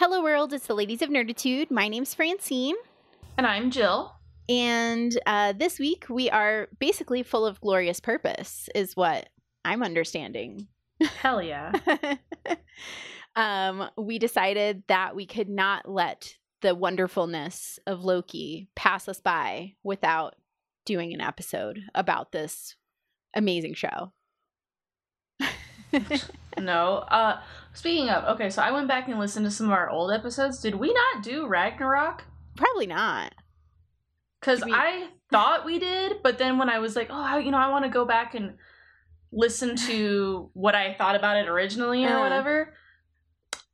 Hello, world. It's the Ladies of Nerditude. My name's Francine. And I'm Jill. And uh, this week we are basically full of glorious purpose, is what I'm understanding. Hell yeah. um, we decided that we could not let the wonderfulness of Loki pass us by without doing an episode about this amazing show. no. Uh speaking of, okay, so I went back and listened to some of our old episodes. Did we not do Ragnarok? Probably not. Cuz we- I thought we did, but then when I was like, "Oh, you know, I want to go back and listen to what I thought about it originally or Uh. whatever."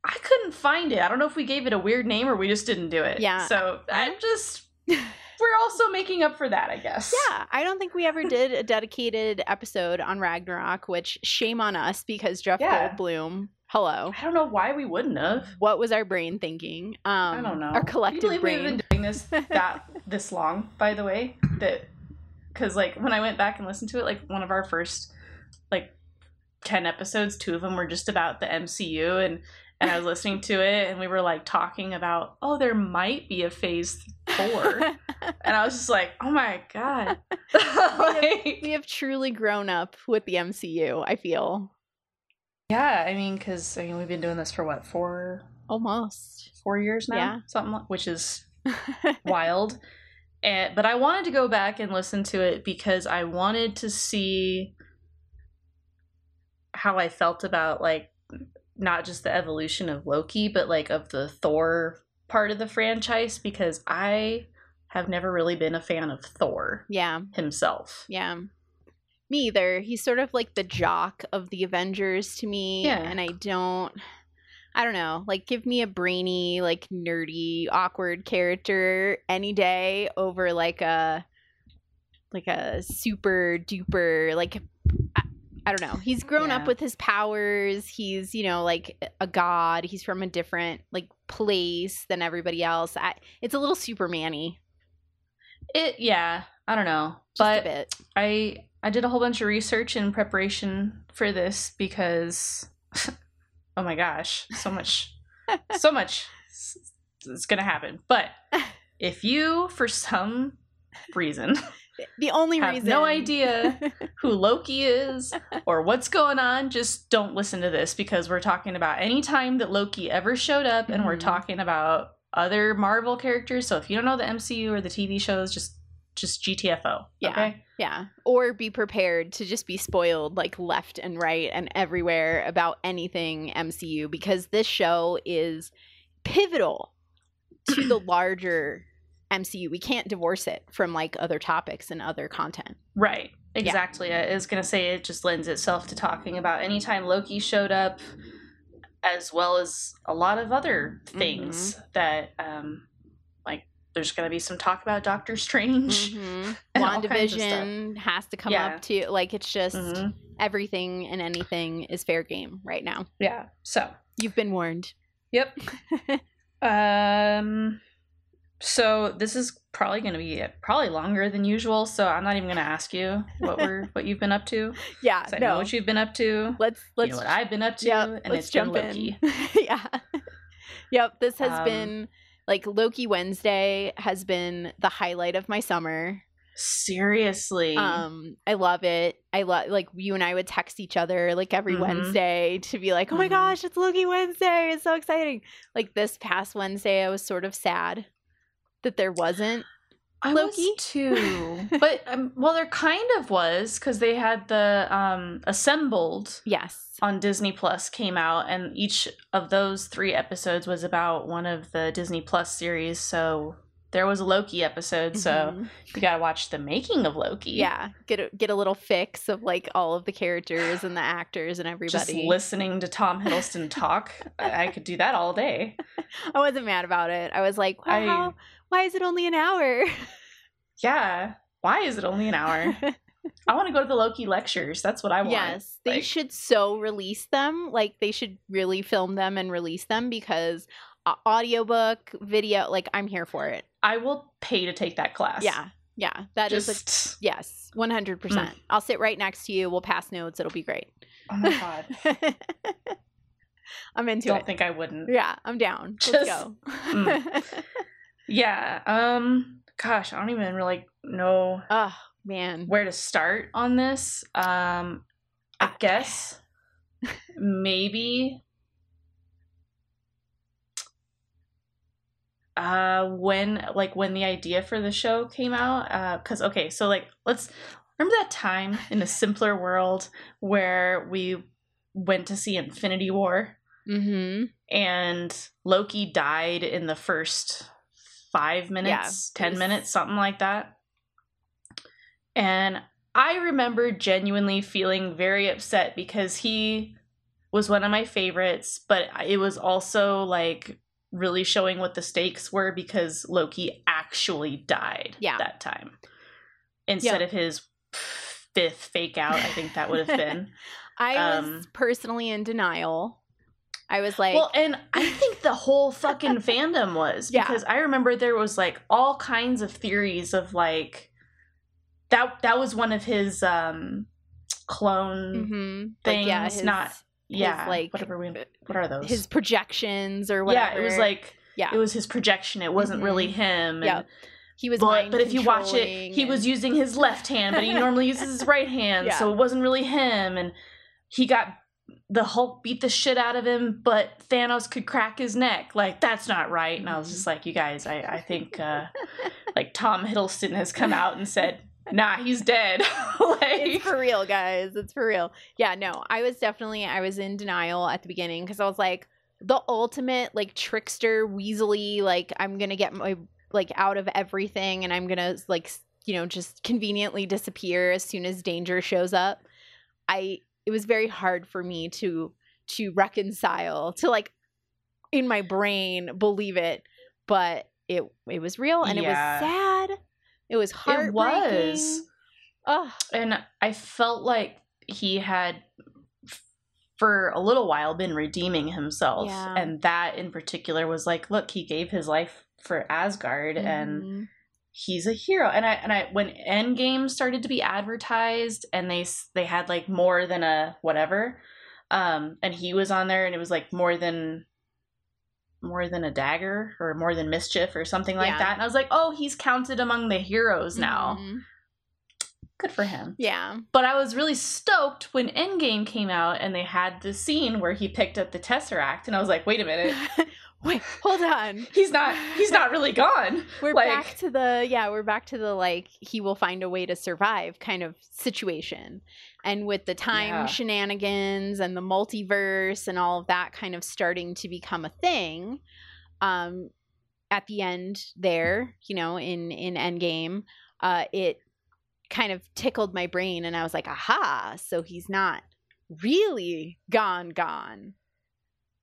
I couldn't find it. I don't know if we gave it a weird name or we just didn't do it. Yeah. So I'm just we're also making up for that, I guess. Yeah, I don't think we ever did a dedicated episode on Ragnarok, which shame on us because Jeff Yeah. Goldblum. Hello. I don't know why we wouldn't have. What was our brain thinking? Um, I don't know. Our collective Can you believe brain. we've been doing this that this long, by the way. That because like when I went back and listened to it, like one of our first like ten episodes, two of them were just about the MCU, and and I was listening to it, and we were like talking about, oh, there might be a Phase Four, and I was just like, oh my god, Like, we have truly grown up with the MCU. I feel yeah. I mean, because I mean, we've been doing this for what four almost. four years now, Yeah. something like, which is wild. And but I wanted to go back and listen to it because I wanted to see how I felt about like not just the evolution of Loki, but like of the Thor part of the franchise because I have never really been a fan of Thor yeah, himself. yeah. Me either. He's sort of like the jock of the Avengers to me, Yeah. and I don't. I don't know. Like, give me a brainy, like nerdy, awkward character any day over like a, like a super duper like. I, I don't know. He's grown up with his powers. He's you know like a god. He's from a different like place than everybody else. I, it's a little Superman-y, It yeah, I don't know. just but a bit. I I did a whole bunch of research in preparation for this because oh my gosh, so much so much is going to happen. But if you for some reason The only have reason no idea who Loki is or what's going on, just don't listen to this because we're talking about any time that Loki ever showed up and we're Mhm. talking about other Marvel characters. So if you don't know the MCU or the TV shows, just just GTFO. Yeah. Okay. Yeah. Or be prepared to just be spoiled like left and right and everywhere about anything MCU because this show is pivotal to the larger MCU. We can't divorce it from like other topics and other content. Right. Exactly. I was going to say it just lends itself to talking about anytime Loki showed up, as well as a lot of other things that, um, there's going to be some talk about Doctor Strange. Mhm. kinds. WandaVision has to come Yeah. up too. like it's just Mhm. everything and anything is fair game right now. Yeah. So, You've been warned. yep. um, so this is probably going to be probably longer than usual. So I'm not even going to ask you what we're what you've been up to. Yeah. I know No. what you've been up to. Let's let's know what I've been up to, Yeah, and let's it's jump in. yeah. Yep, this has Um, been like Loki Wednesday has been the highlight of my summer. Seriously. Um I love it. I love like you and I would text each other like every Mhm. Wednesday to be like, "Oh my Mhm. gosh, it's Loki Wednesday. It's so exciting." Like this past Wednesday I was sort of sad that there wasn't. I Loki? was too, but um, well, there kind of was because they had the um, assembled Yes. on Disney Plus came out, and each of those three episodes was about one of the Disney Plus series. So there was a Loki episode, so Mhm. you got to watch the making of Loki. yeah, get a, get a little fix of like all of the characters and the actors and everybody. Just listening to Tom Hiddleston talk, I could do that all day. I wasn't mad about it. I was like, I- why is it only an hour? Yeah. Why is it only an hour? I want to go to the Loki lectures. That's what I want. yes, they Like- should so release them. Like they should really film them and release them because audiobook, video, like I'm here for it. I will pay to take that class. Yeah. Yeah. that is Just a yes, 100%. I'll sit right next to you. We'll pass notes. It'll be great. oh my god. I'm into it. Don't think I wouldn't. yeah, I'm down. Just- Let's go. mm. Yeah. Um. Gosh, I don't even really know oh man. where to start on this. Um. I I- guess maybe. Uh, when like when the idea for the show came out, uh, cause okay, so like let's remember that time in a simpler world where we went to see Infinity War Mm-hmm. and Loki died in the first five minutes, it ten was- minutes, something like that. And I remember genuinely feeling very upset because he was one of my favorites, but it was also like really showing what the stakes were because Loki actually died Yeah. that time instead of his fifth fake out. I think that would have been. I was Um, personally in denial. I was like, well, and I think the whole fucking fandom was Yeah. because I remember there was like all kinds of theories of like that that was one of his um clone mhm, like, things, yeah, his, not his, yeah, like, whatever we what are those? his projections or whatever. yeah, it was like yeah, it was his projection. It wasn't really Mhm. him. and- Yep. he was. But, but if you watch it, he was using his left hand, but he normally uses his right hand, so it wasn't really him. And he got the Hulk beat the shit out of him, but Thanos could crack his neck. Like that's not right. And I was just like, you guys, I I think uh, like Tom Hiddleston has come out and said, nah, he's dead. like it's for real, guys. It's for real. Yeah, no, I was definitely I was in denial at the beginning because I was like the ultimate like trickster, weaselly. Like I'm gonna get my like out of everything, and I'm gonna like you know just conveniently disappear as soon as danger shows up. I it was very hard for me to to reconcile to like in my brain believe it, but it it was real and Yeah. it was sad. It was hard. it was. Oh, And I felt like he had for a little while been redeeming himself. Yeah. And that in particular was like, look, he gave his life for Asgard and mhm. he's a hero. And I and I when Endgame started to be advertised and they s- they had like more than a whatever um and he was on there and it was like more than more than a dagger or more than mischief or something like Yeah. that. And I was like, "Oh, he's counted among the heroes now. Mhm. Good for him." Yeah. But I was really stoked when Endgame came out and they had the scene where he picked up the Tesseract and I was like, "Wait a minute. Wait, hold on. He's not he's not really gone." We're Like- back to the yeah, we're back to the like he will find a way to survive kind of situation. And with the time Yeah. shenanigans and the multiverse and all of that kind of starting to become a thing, um at the end there, you know, in in Endgame, uh it kind of tickled my brain and I was like, "Aha, so he's not really gone gone."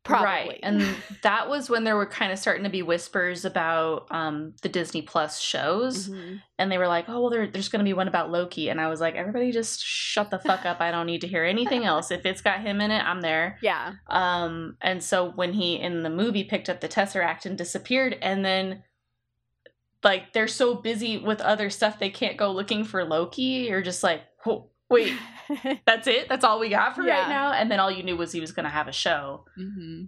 Probably. Right. And that was when there were kind of starting to be whispers about um, the Disney Plus shows. Mhm. And they were like, oh, well, there, there's going to be one about Loki. And I was like, everybody just shut the fuck up. I don't need to hear anything else. If it's got him in it, I'm there. Yeah. Um, and so when he in the movie picked up the Tesseract and disappeared, and then like they're so busy with other stuff they can't go looking for Loki, you're just like, "Whoa, wait, that's it? That's all we got for Yeah. right now? And then all you knew was he was going to have a show hmm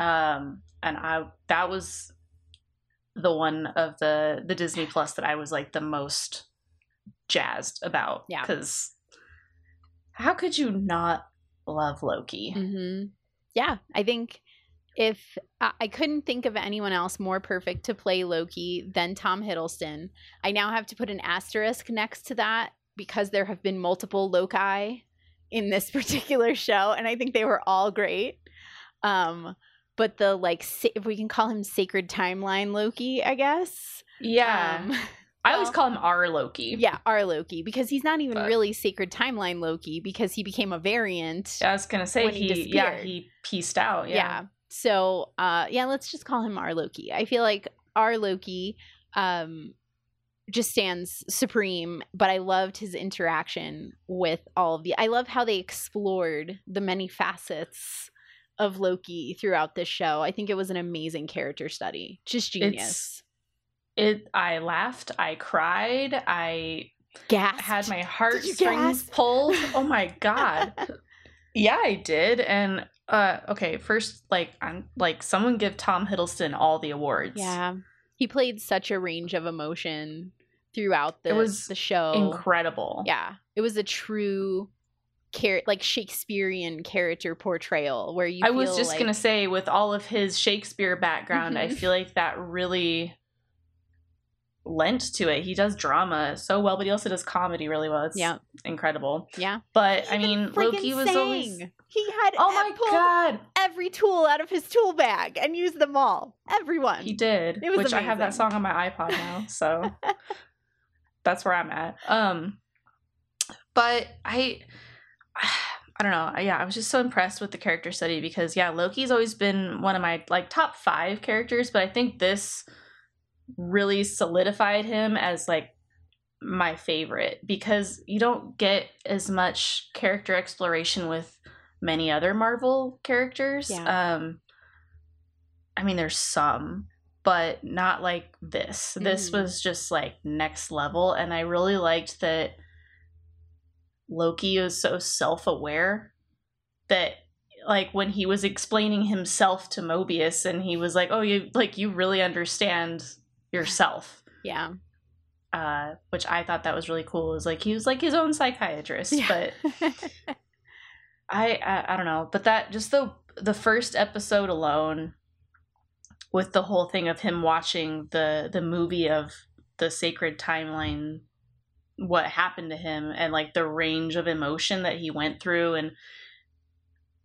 um and i that was the one of the the disney plus that i was like the most jazzed about Yeah. because how could you not love loki hmm Yeah, I think if I couldn't think of anyone else more perfect to play Loki than Tom Hiddleston, I now have to put an asterisk next to that because there have been multiple Loki in this particular show, and I think they were all great. Um, but the like, if we can call him Sacred Timeline Loki, I guess. yeah Um, i always call him our loki yeah, our Loki because he's not even But- really Sacred Timeline Loki because he became a variant. i was gonna say when he he, yeah he pieced out yeah. yeah, So, uh, yeah, let's just call him our Loki. I feel like our Loki, um, just stands supreme. But I loved his interaction with all of the. I love how they explored the many facets of Loki throughout this show. I think it was an amazing character study. Just genius. it i laughed i cried i Gasped. had my heartstrings pulled oh my god Yeah, I did. And uh okay, first like I'm like someone give Tom Hiddleston all the awards. Yeah. He played such a range of emotion throughout the It was the show. Incredible. Yeah. It was a true char- like Shakespearean character portrayal where you I was just like- gonna say, with all of his Shakespeare background, I Mhm. feel like that really lent to it. He does drama so well, but he also does comedy really well. It's Yeah. incredible. Yeah. But I mean, Loki was always. He had Oh my pulled god, every tool out of his tool bag and used them all. Everyone. he did. It was which I have that song on my iPod now, so that's where I'm at. Um, but I. I don't know. Yeah, I was just so impressed with the character study because yeah, Loki's always been one of my like top 5 characters, but I think this really solidified him as like my favorite because you don't get as much character exploration with many other Marvel characters. Yeah. Um I mean there's some, but not like this. This Mhm. was just like next level and I really liked that Loki was so self-aware that like when he was explaining himself to Mobius and he was like, "Oh, you like you really understand yourself." yeah. Uh which I thought that was really cool. Is like he was like his own psychiatrist, Yeah. but I, I I don't know, but that just the the first episode alone with the whole thing of him watching the the movie of the sacred timeline what happened to him and like the range of emotion that he went through and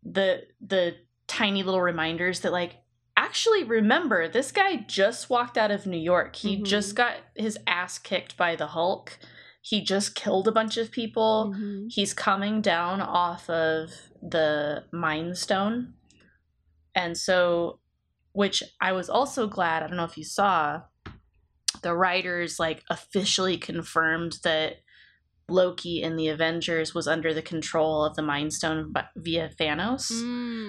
the the tiny little reminders that like actually remember this guy just walked out of New York. He Mhm. just got his ass kicked by the Hulk. He just killed a bunch of people Mhm. he's coming down off of the Mind Stone. And so, which I was also glad, I don't know if you saw, the writers like officially confirmed that Loki in the Avengers was under the control of the Mind Stone via Thanos.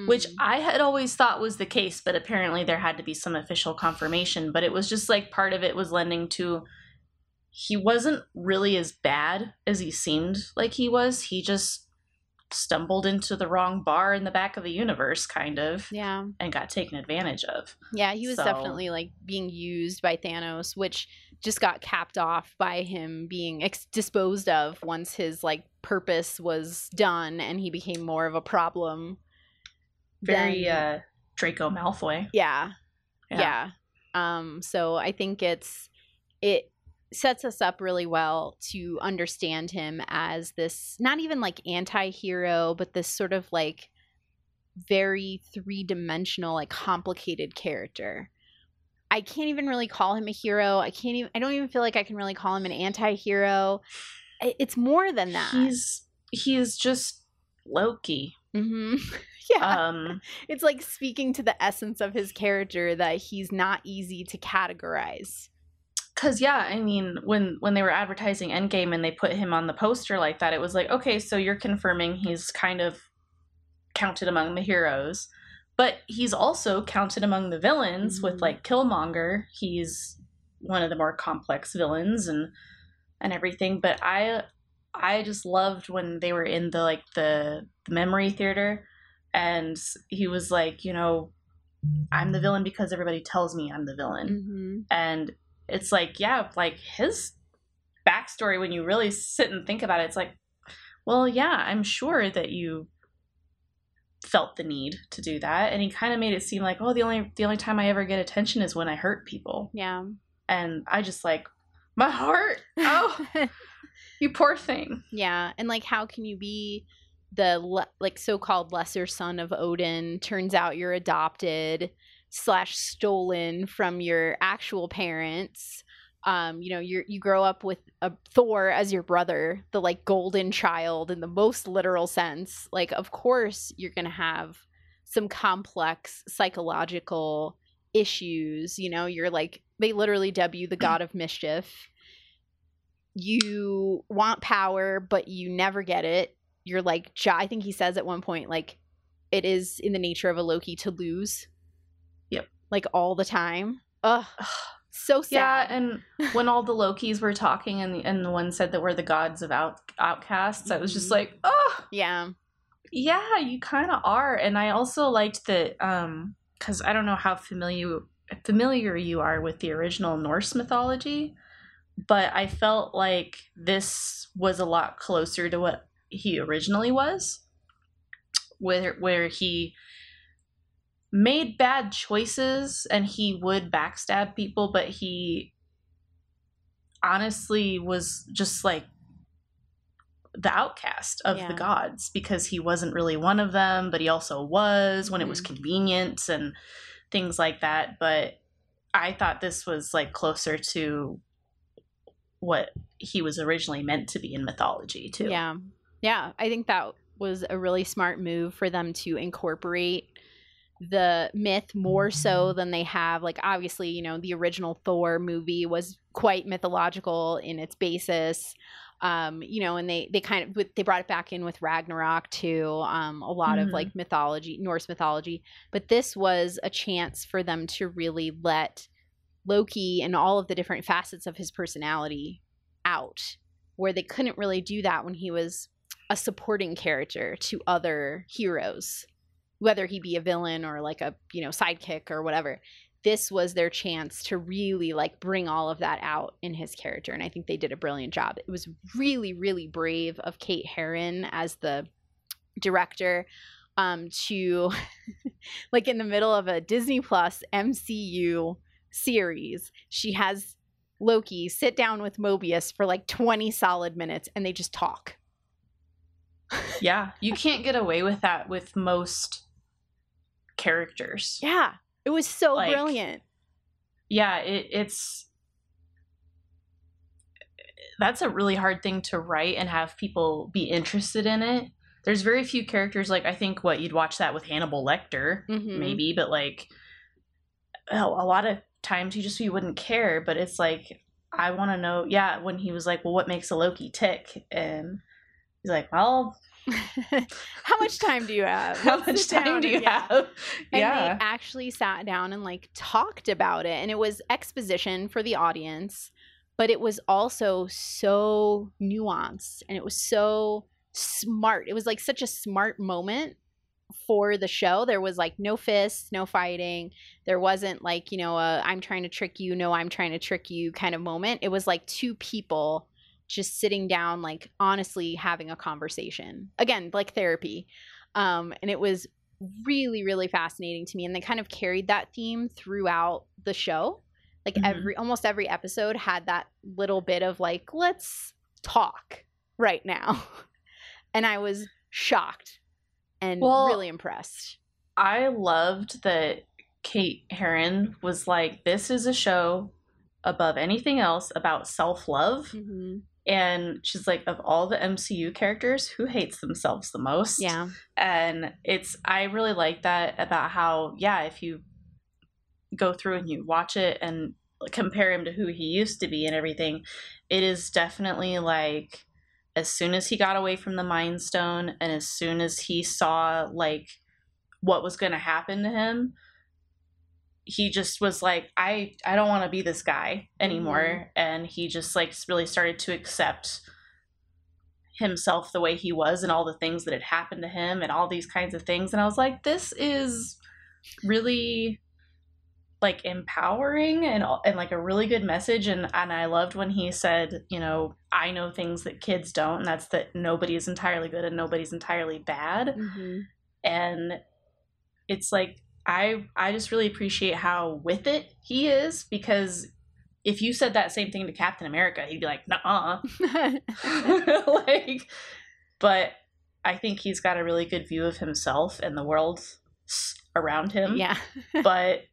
Which Mm. I had always thought was the case, but apparently there had to be some official confirmation. But it was just like part of it was lending to he wasn't really as bad as he seemed like he was. He just stumbled into the wrong bar in the back of the universe, kind of, yeah. and got taken advantage of. Yeah, he was So- definitely like being used by Thanos, which just got capped off by him being ex- disposed of once his like purpose was done and he became more of a problem. Very than- uh, Draco Malfoy. yeah, yeah. Um so I think it's it sets us up really well to understand him as this not even like anti-hero but this sort of like very three-dimensional like complicated character. I can't even really call him a hero. I can't even i don't even feel like i can really call him an anti-hero. It's more than that. He's he's just Loki. hmm yeah. Um it's like speaking to the essence of his character that he's not easy to categorize Cause yeah, I mean, when when they were advertising Endgame and they put him on the poster like that, it was like, okay, so you're confirming he's kind of counted among the heroes, but he's also counted among the villains Mhm. with like Killmonger. He's one of the more complex villains and and everything. But I I just loved when they were in the like the, the memory theater, and he was like, you know, I'm the villain because everybody tells me I'm the villain mm-hmm. and it's like yeah like his backstory when you really sit and think about it it's like well yeah i'm sure that you felt the need to do that. And he kind of made it seem like oh the only the only time i ever get attention is when i hurt people. Yeah. And i just like my heart oh you poor thing. Yeah, and like how can you be the le- like so-called lesser son of Odin? Turns out you're adopted slash stolen from your actual parents. Um, you know, you you grow up with a Thor as your brother, the like golden child in the most literal sense. Like, of course, you're gonna have some complex psychological issues. You know, you're like they literally dub you the god of mischief you want power but you never get it you're like i think he says at one point like it is in the nature of a loki to lose. Like all the time. Ugh. So sad. yeah and when all the lokis were talking and the, and the one said that we're the gods of out, outcasts i was just Mhm. like oh yeah. Yeah, you kind of are, and I also liked that um because I don't know how familiar familiar you are with the original Norse mythology, but I felt like this was a lot closer to what he originally was, where where he made bad choices and he would backstab people, but he honestly was just like the outcast of Yeah. the gods because he wasn't really one of them, but he also was when it was Mhm. convenient and things like that. But I thought this was like closer to what he was originally meant to be in mythology too. Yeah. Yeah. I think that was a really smart move for them to incorporate the myth more so than they have. Like, obviously, you know, the original Thor movie was quite mythological in its basis. Um, you know, and they they kind of they brought it back in with Ragnarok too. Um, a lot of Mhm. like mythology, Norse mythology, but this was a chance for them to really let Loki and all of the different facets of his personality out, where they couldn't really do that when he was a supporting character to other heroes, whether he be a villain or like a you know sidekick or whatever. This was their chance to really like bring all of that out in his character, and I think they did a brilliant job. It was really, really brave of Kate Herron as the director um to like in the middle of a Disney Plus MCU series, she has Loki sit down with Mobius for like 20 solid minutes and they just talk. Yeah, you can't get away with that with most characters. Yeah. It was so Like- brilliant. yeah it, it's that's a really hard thing to write and have people be interested in it there's very few characters like i think what you'd watch that with hannibal lecter Mhm. maybe but like a a lot of times you just you wouldn't care but it's like i want to know yeah when he was like well what makes a loki tick and he's like well How much time do you have? how much time do you yeah. have And yeah they actually sat down and like talked about it. And it was exposition for the audience, but it was also so nuanced and it was so smart. It was like such a smart moment for the show. There was like no fists, no fighting. There wasn't like, you know, a I'm trying to trick you, no, I'm trying to trick you kind of moment. It was like two people just sitting down, like honestly having a conversation. Again, like therapy. Um, and it was really really fascinating to me and they kind of carried that theme throughout the show like Mhm. every almost every episode had that little bit of like let's talk right now and i was shocked and Well- really impressed I loved that Kate Herron was like, this is a show above anything else about self love. mm-hmm. And she's like, of all the MCU characters, who hates themselves the most? yeah And it's, I really like that about how, yeah, if you go through and you watch it and compare him to who he used to be and everything, it is definitely like, as soon as he got away from the Mind Stone and as soon as he saw, like, what was going to happen to him he just was like i i don't want to be this guy anymore. And he just like really started to accept himself the way he was and all the things that had happened to him and all these kinds of things. And i was like this is really like empowering and and like a really good message. And and I loved when he said, you know, I know things that kids don't and that's that nobody is entirely good and nobody's entirely bad. Mm-hmm. and it's like i i just really appreciate how with it he is because if you said that same thing to captain america he'd be like nah like but i think he's got a really good view of himself and the world around him. Yeah. But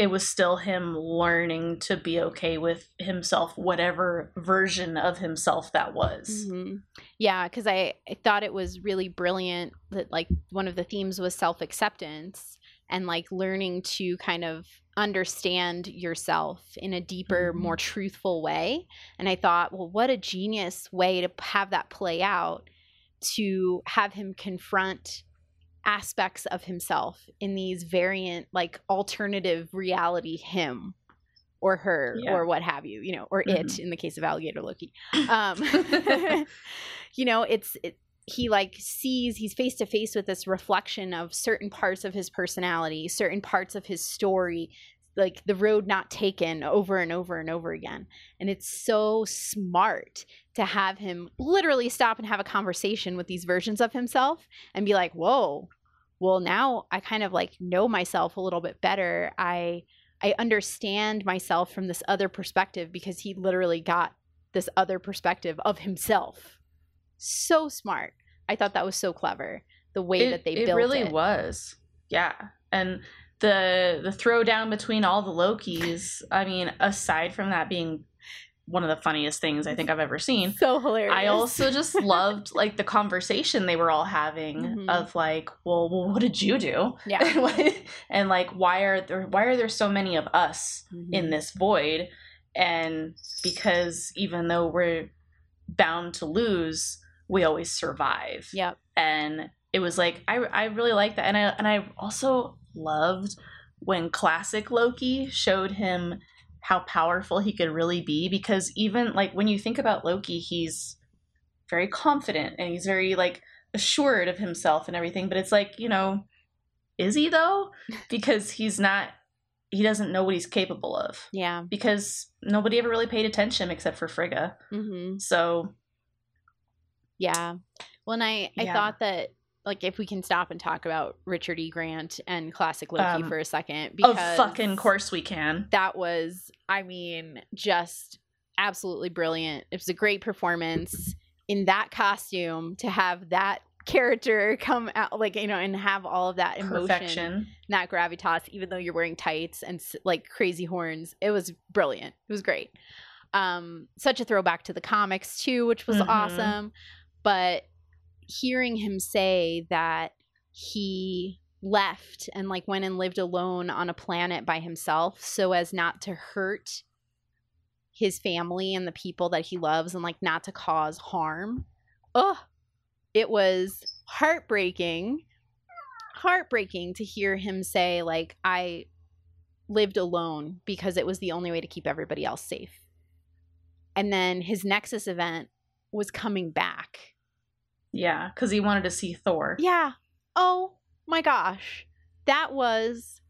it was still him learning to be okay with himself whatever version of himself that was hmm Yeah, because I, I thought it was really brilliant that like one of the themes was self acceptance and like learning to kind of understand yourself in a deeper, Mhm. more truthful way. And I thought, well, what a genius way to have that play out to have him confront aspects of himself in these variant, like alternative reality him or her Yeah. or what have you, you know, or it Mhm. in the case of alligator Loki um you know it's it, he like sees he's face to face with this reflection of certain parts of his personality, certain parts of his story, like the road not taken over and over and over again. And it's so smart to have him literally stop and have a conversation with these versions of himself and be like, "Whoa. Well, now I kind of like know myself a little bit better. I I understand myself from this other perspective because he literally got this other perspective of himself. So smart. I thought that was so clever. The way it, that they it built really it. Really was. Yeah. And the the throwdown between all the Lokis, I mean, aside from that being one of the funniest things I think I've ever seen. So hilarious. I also just loved like the conversation they were all having Mhm. of like, well, well, what did you do? Yeah. and, what- and like, why are there why are there so many of us Mm-hmm. in this void? And because even though we're bound to lose, we always survive. Yep. And it was like I I really like that, and I and I also loved when classic Loki showed him how powerful he could really be because even like when you think about Loki, he's very confident and he's very like assured of himself and everything, but it's like, you know, is he though? Because he's not he doesn't know what he's capable of Yeah. because nobody ever really paid attention except for Frigga. hmm So, Yeah. Well, and I, I Yeah. thought that, like, if we can stop and talk about Richard E. Grant and classic Loki Um, for a second, of fucking course we can. that was, I mean, just absolutely brilliant. It was a great performance in that costume to have that character come out, like, you know, and have all of that emotion, Perfection. that gravitas, even though you're wearing tights and like crazy horns. It was brilliant. It was great. Um, such a throwback to the comics too, which was Mhm. awesome. But hearing him say that he left and like went and lived alone on a planet by himself so as not to hurt his family and the people that he loves and like not to cause harm. Oh, it was heartbreaking. Heartbreaking to hear him say like I lived alone because it was the only way to keep everybody else safe. And then his Nexus event was coming back. Yeah, because he wanted to see Thor. Yeah. Oh my gosh. That was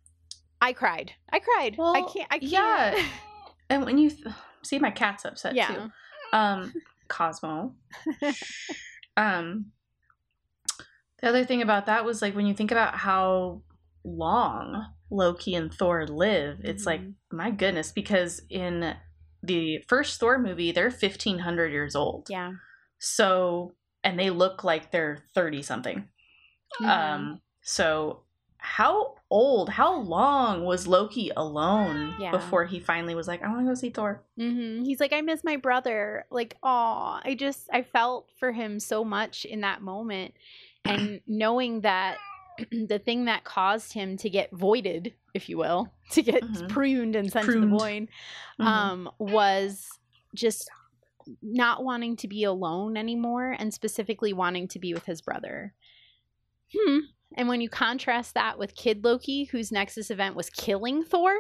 I cried. I cried. I can't I can't. yeah. And when you th- see my cat's upset Yeah. too. Um, Cosmo. um, the other thing about that was like when you think about how long Loki and Thor live, it's like Mhm. my goodness, because in the first Thor movie, they're fifteen hundred years old. Yeah. So, and they look like they're thirty something. Mhm. Um, so how old, how long was Loki alone Yeah. before he finally was like, I want to go see Thor? hmm He's like, I miss my brother. Like, oh, I just, I felt for him so much in that moment. And knowing that the thing that caused him to get voided, if you will, to get Mhm. pruned and sent to the void, Mhm. um, was just not wanting to be alone anymore and specifically wanting to be with his brother. Hmm. And when you contrast that with Kid Loki, whose Nexus event was killing Thor,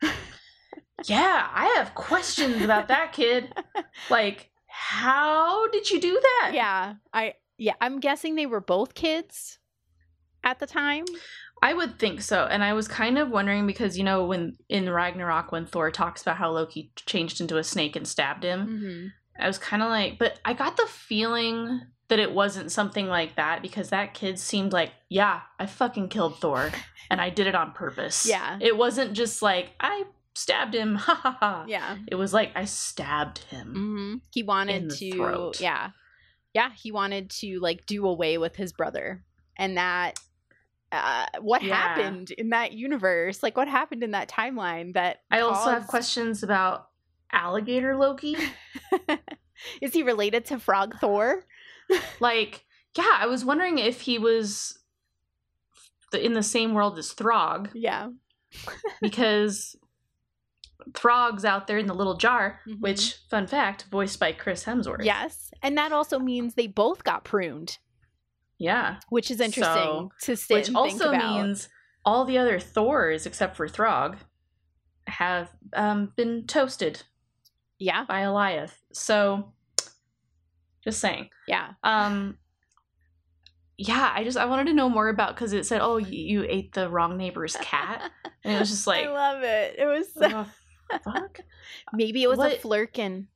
yeah, I have questions about that kid. Like, how did you do that? yeah, I yeah, I'm guessing they were both kids at the time. I would think so. And I was kind of wondering because, you know, when in Ragnarok, when Thor talks about how Loki changed into a snake and stabbed him, Mm-hmm. I was kind of like, but I got the feeling that it wasn't something like that because that kid seemed like, yeah, I fucking killed Thor and I did it on purpose. Yeah. It wasn't just like, I stabbed him, ha ha ha. Yeah. It was like, I stabbed him. hmm He wanted to throat. yeah. Yeah, he wanted to like do away with his brother. And that uh what Yeah. happened in that universe? Like what happened in that timeline that I also have questions about alligator Loki. Is he related to Frog Thor? like, yeah, I was wondering if he was in the same world as Throg Yeah. because Throg's out there in the little jar, Mhm. which, fun fact, voiced by Chris Hemsworth. Yes. And that also means they both got pruned, Yeah. which is interesting So- to sit Which and also think about. means all the other Thors, except for Throg, have um, been toasted yeah. by Alioth. So, just saying. Yeah. Um, yeah, I just I wanted to know more about because it said, "Oh, you, you ate the wrong neighbor's cat," and it was just like, I love it. It was so- "What fuck? maybe it was a What- flerken.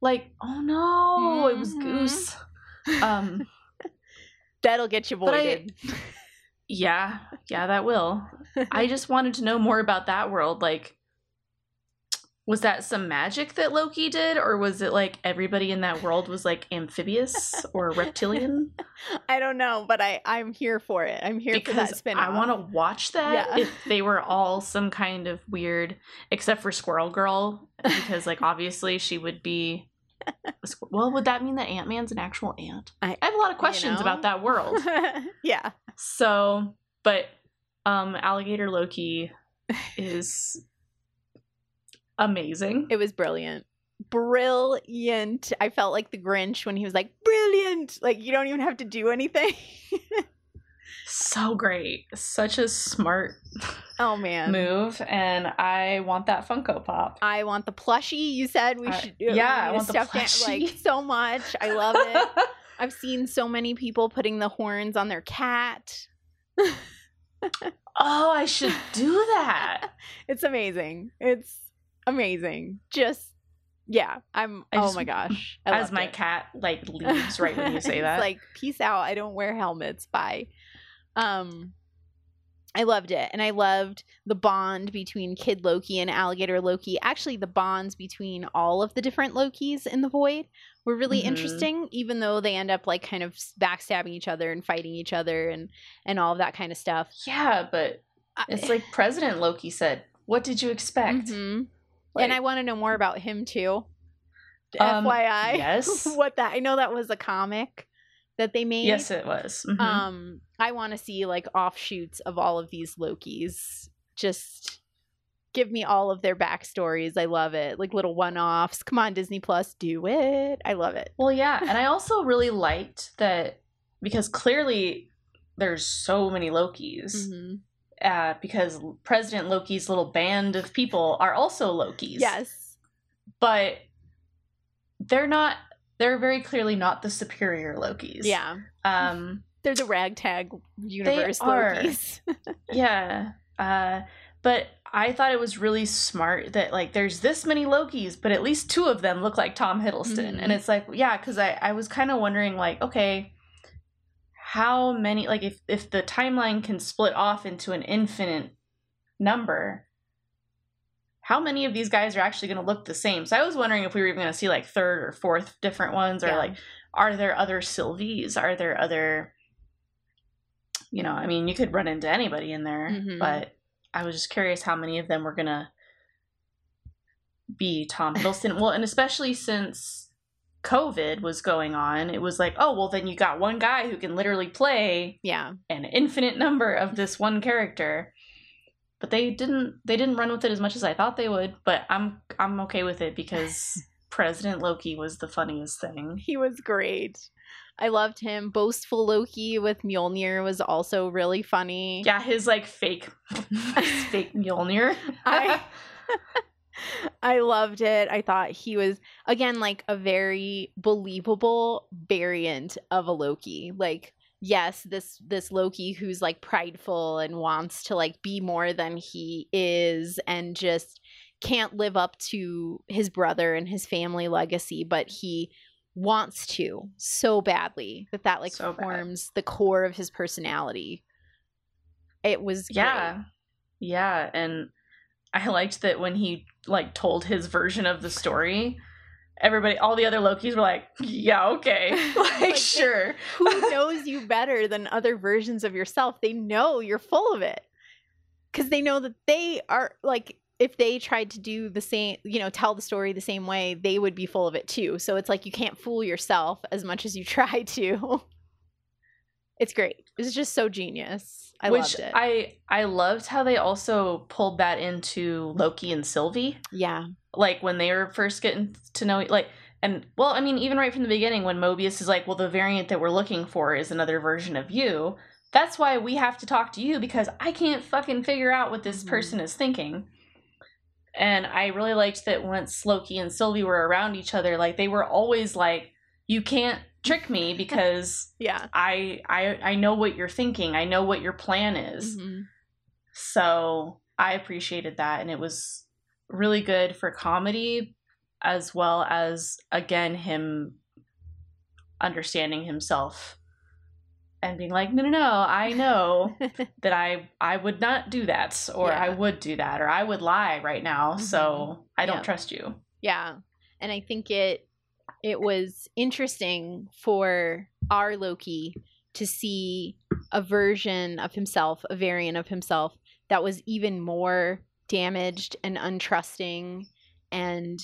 Like, oh no, it was Mhm. Goose. Um, That'll get you But I- yeah, yeah, that will. I just wanted to know more about that world. Like, was that some magic that Loki did, or was it like everybody in that world was like amphibious or reptilian? I don't know, but I I'm here for it. I'm here for that because spin. I want to watch that Yeah. if they were all some kind of weird, except for Squirrel Girl, because like obviously she would be. Well, would that mean that Ant Man's an actual ant? I- I have a lot of questions know. about that world. yeah. So, but um, Alligator Loki is amazing. It was brilliant. Brilliant. I felt like the Grinch when he was like, brilliant. Like, you don't even have to do anything. So great. Such a smart oh, man. move, and I want that Funko Pop. I want the plushie. You said we I- should. yeah, we I want the stuff down- plushie. Like, so much. I love it. I've seen so many people putting the horns on their cat. oh, I should do that. It's amazing. It's amazing. Just, yeah. I'm, I oh just- my gosh. I As my it. cat like leaves right when you say It's that. like, peace out. I don't wear helmets. Bye. Um, I loved it, and I loved the bond between Kid Loki and Alligator Loki. Actually, the bonds between all of the different Lokis in the Void were really Mhm. interesting, even though they end up like kind of backstabbing each other and fighting each other and and all of that kind of stuff. yeah, but it's like President Loki said. What did you expect? Mhm. Like, and I want to know more about him too. Um, FYI, yes. what that I know that was a comic that they made. yes, it was. Mhm. Um, I want to see like offshoots of all of these Lokis. Just give me all of their backstories. I love it. Like little one-offs. Come on, Disney Plus, do it. I love it. Well, yeah, and I also really liked that because clearly there's so many Lokis. Mhm. Uh, because President Loki's little band of people are also Lokis. Yes. but they're not. They're very clearly not the superior Lokis. Yeah. Um. They're the ragtag universe are. Lokis. yeah. Uh. But I thought it was really smart that like there's this many Lokis, but at least two of them look like Tom Hiddleston, Mhm. and it's like yeah, because I I was kind of wondering like okay, how many like if if the timeline can split off into an infinite number. How many of these guys are actually going to look the same? So I was wondering if we were even going to see like third or fourth different ones, or Yeah. like, are there other Sylvies? Are there other, you know, I mean, you could run into anybody in there, Mhm. but I was just curious how many of them were gonna be Tom Hiddleston. well, and especially since COVID was going on, it was like, oh, well, then you got one guy who can literally play yeah. an infinite number of this one character. But they didn't. They didn't run with it as much as I thought they would. But I'm I'm okay with it because President Loki was the funniest thing. He was great. I loved him. Boastful Loki with Mjolnir was also really funny. Yeah, his like fake, his fake Mjolnir. I- I loved it. I thought he was again like a very believable variant of a Loki. Like yes, this this Loki who's like prideful and wants to like be more than he is and just can't live up to his brother and his family legacy, but he wants to so badly that that like So bad. forms the core of his personality. It was great. yeah, yeah, and I liked that when he like told his version of the story. Everybody, all the other Lokis were like, "Yeah, okay, like, Like, sure." who knows you better than other versions of yourself? They know you're full of it. Cuz they know that they are like if they tried to do the same, you know, tell the story the same way, they would be full of it too. So it's like you can't fool yourself as much as you try to. It's great. It's just so genius. I Which loved it. I I loved how they also pulled that into Loki and Sylvie. yeah. like when they were first getting to know like and well i mean even right from the beginning when mobius is like well the variant that we're looking for is another version of you that's why we have to talk to you because i can't fucking figure out what this Mhm. person is thinking and i really liked that once loki and sylvie were around each other like they were always like you can't trick me because Yeah. I I I know what you're thinking. I know what your plan is. Mhm. So I appreciated that, and it was really good for comedy, as well as again him understanding himself and being like, no, no, no, I know that I I would not do that, or I would do that, or I would lie right now. Mm-hmm. So I don't Yep. trust you. Yeah. And I think it it was interesting for our Loki to see a version of himself, a variant of himself that was even more damaged and untrusting and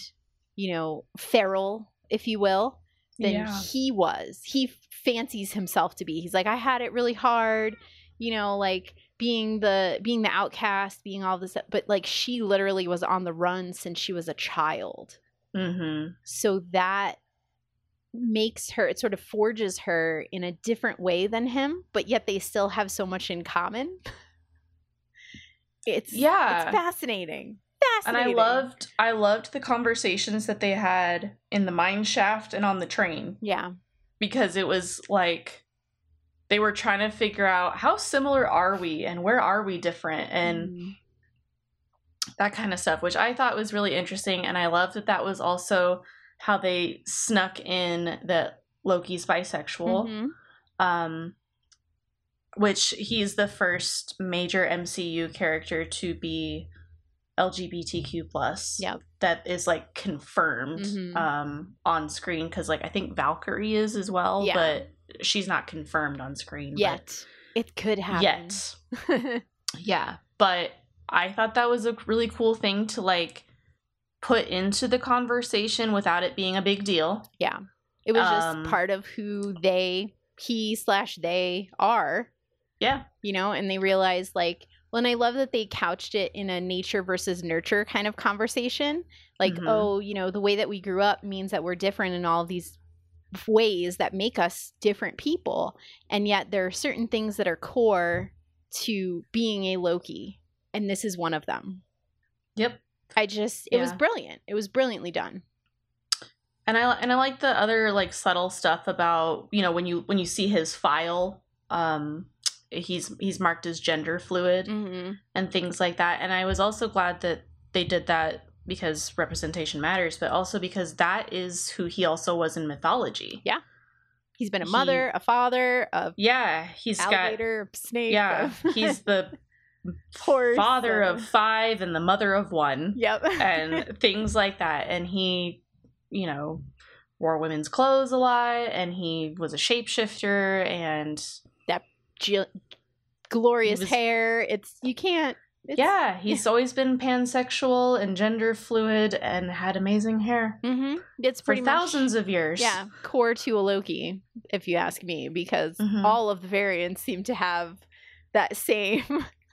you know, feral, if you will, than Yeah. he was. He fancies himself to be. He's like, I had it really hard, you know, like being the being the outcast, being all this but like she literally was on the run since she was a child. Mm-hmm. So that makes her it sort of forges her in a different way than him, but yet they still have so much in common. It's Yeah. it's fascinating. And I loved I loved the conversations that they had in the mine shaft and on the train. Yeah. because it was like they were trying to figure out how similar are we and where are we different and Mhm. that kind of stuff which i thought was really interesting and i loved that that was also how they snuck in that loki's bisexual Mhm. um which he's the first major mcu character to be lgbtq plus Yep. that is like confirmed Mhm. um on screen because like i think valkyrie is as well Yeah. but she's not confirmed on screen Yet. It could happen. yet yeah but i thought that was a really cool thing to like put into the conversation without it being a big deal yeah. It was just Um, part of who they he slash they are. yeah you know, and they realized like, well, and I love that they couched it in a nature versus nurture kind of conversation. Like, Mhm. oh, you know, the way that we grew up means that we're different in all these ways that make us different people. And yet there are certain things that are core to being a Loki. And this is one of them. yep I just, it was brilliant. It was brilliantly done. and i and i like the other like subtle stuff about you know when you when you see his file um he's he's marked as gender fluid Mm-hmm. and things like that. And I was also glad that they did that because representation matters, but also because that is who he also was in mythology. Yeah. He's been a He- mother, a father, a Yeah, he's alligator, got snake. yeah, a he's the horse, father uh, of five and the mother of one Yep. and things like that. And he, you know, wore women's clothes a lot and he was a shapeshifter and G- glorious was- hair. It's you can't. It's, yeah, he's always been pansexual and gender fluid and had amazing hair. hmm It's for thousands much, of years. yeah core to a Loki, if you ask me, because Mhm. all of the variants seem to have that same.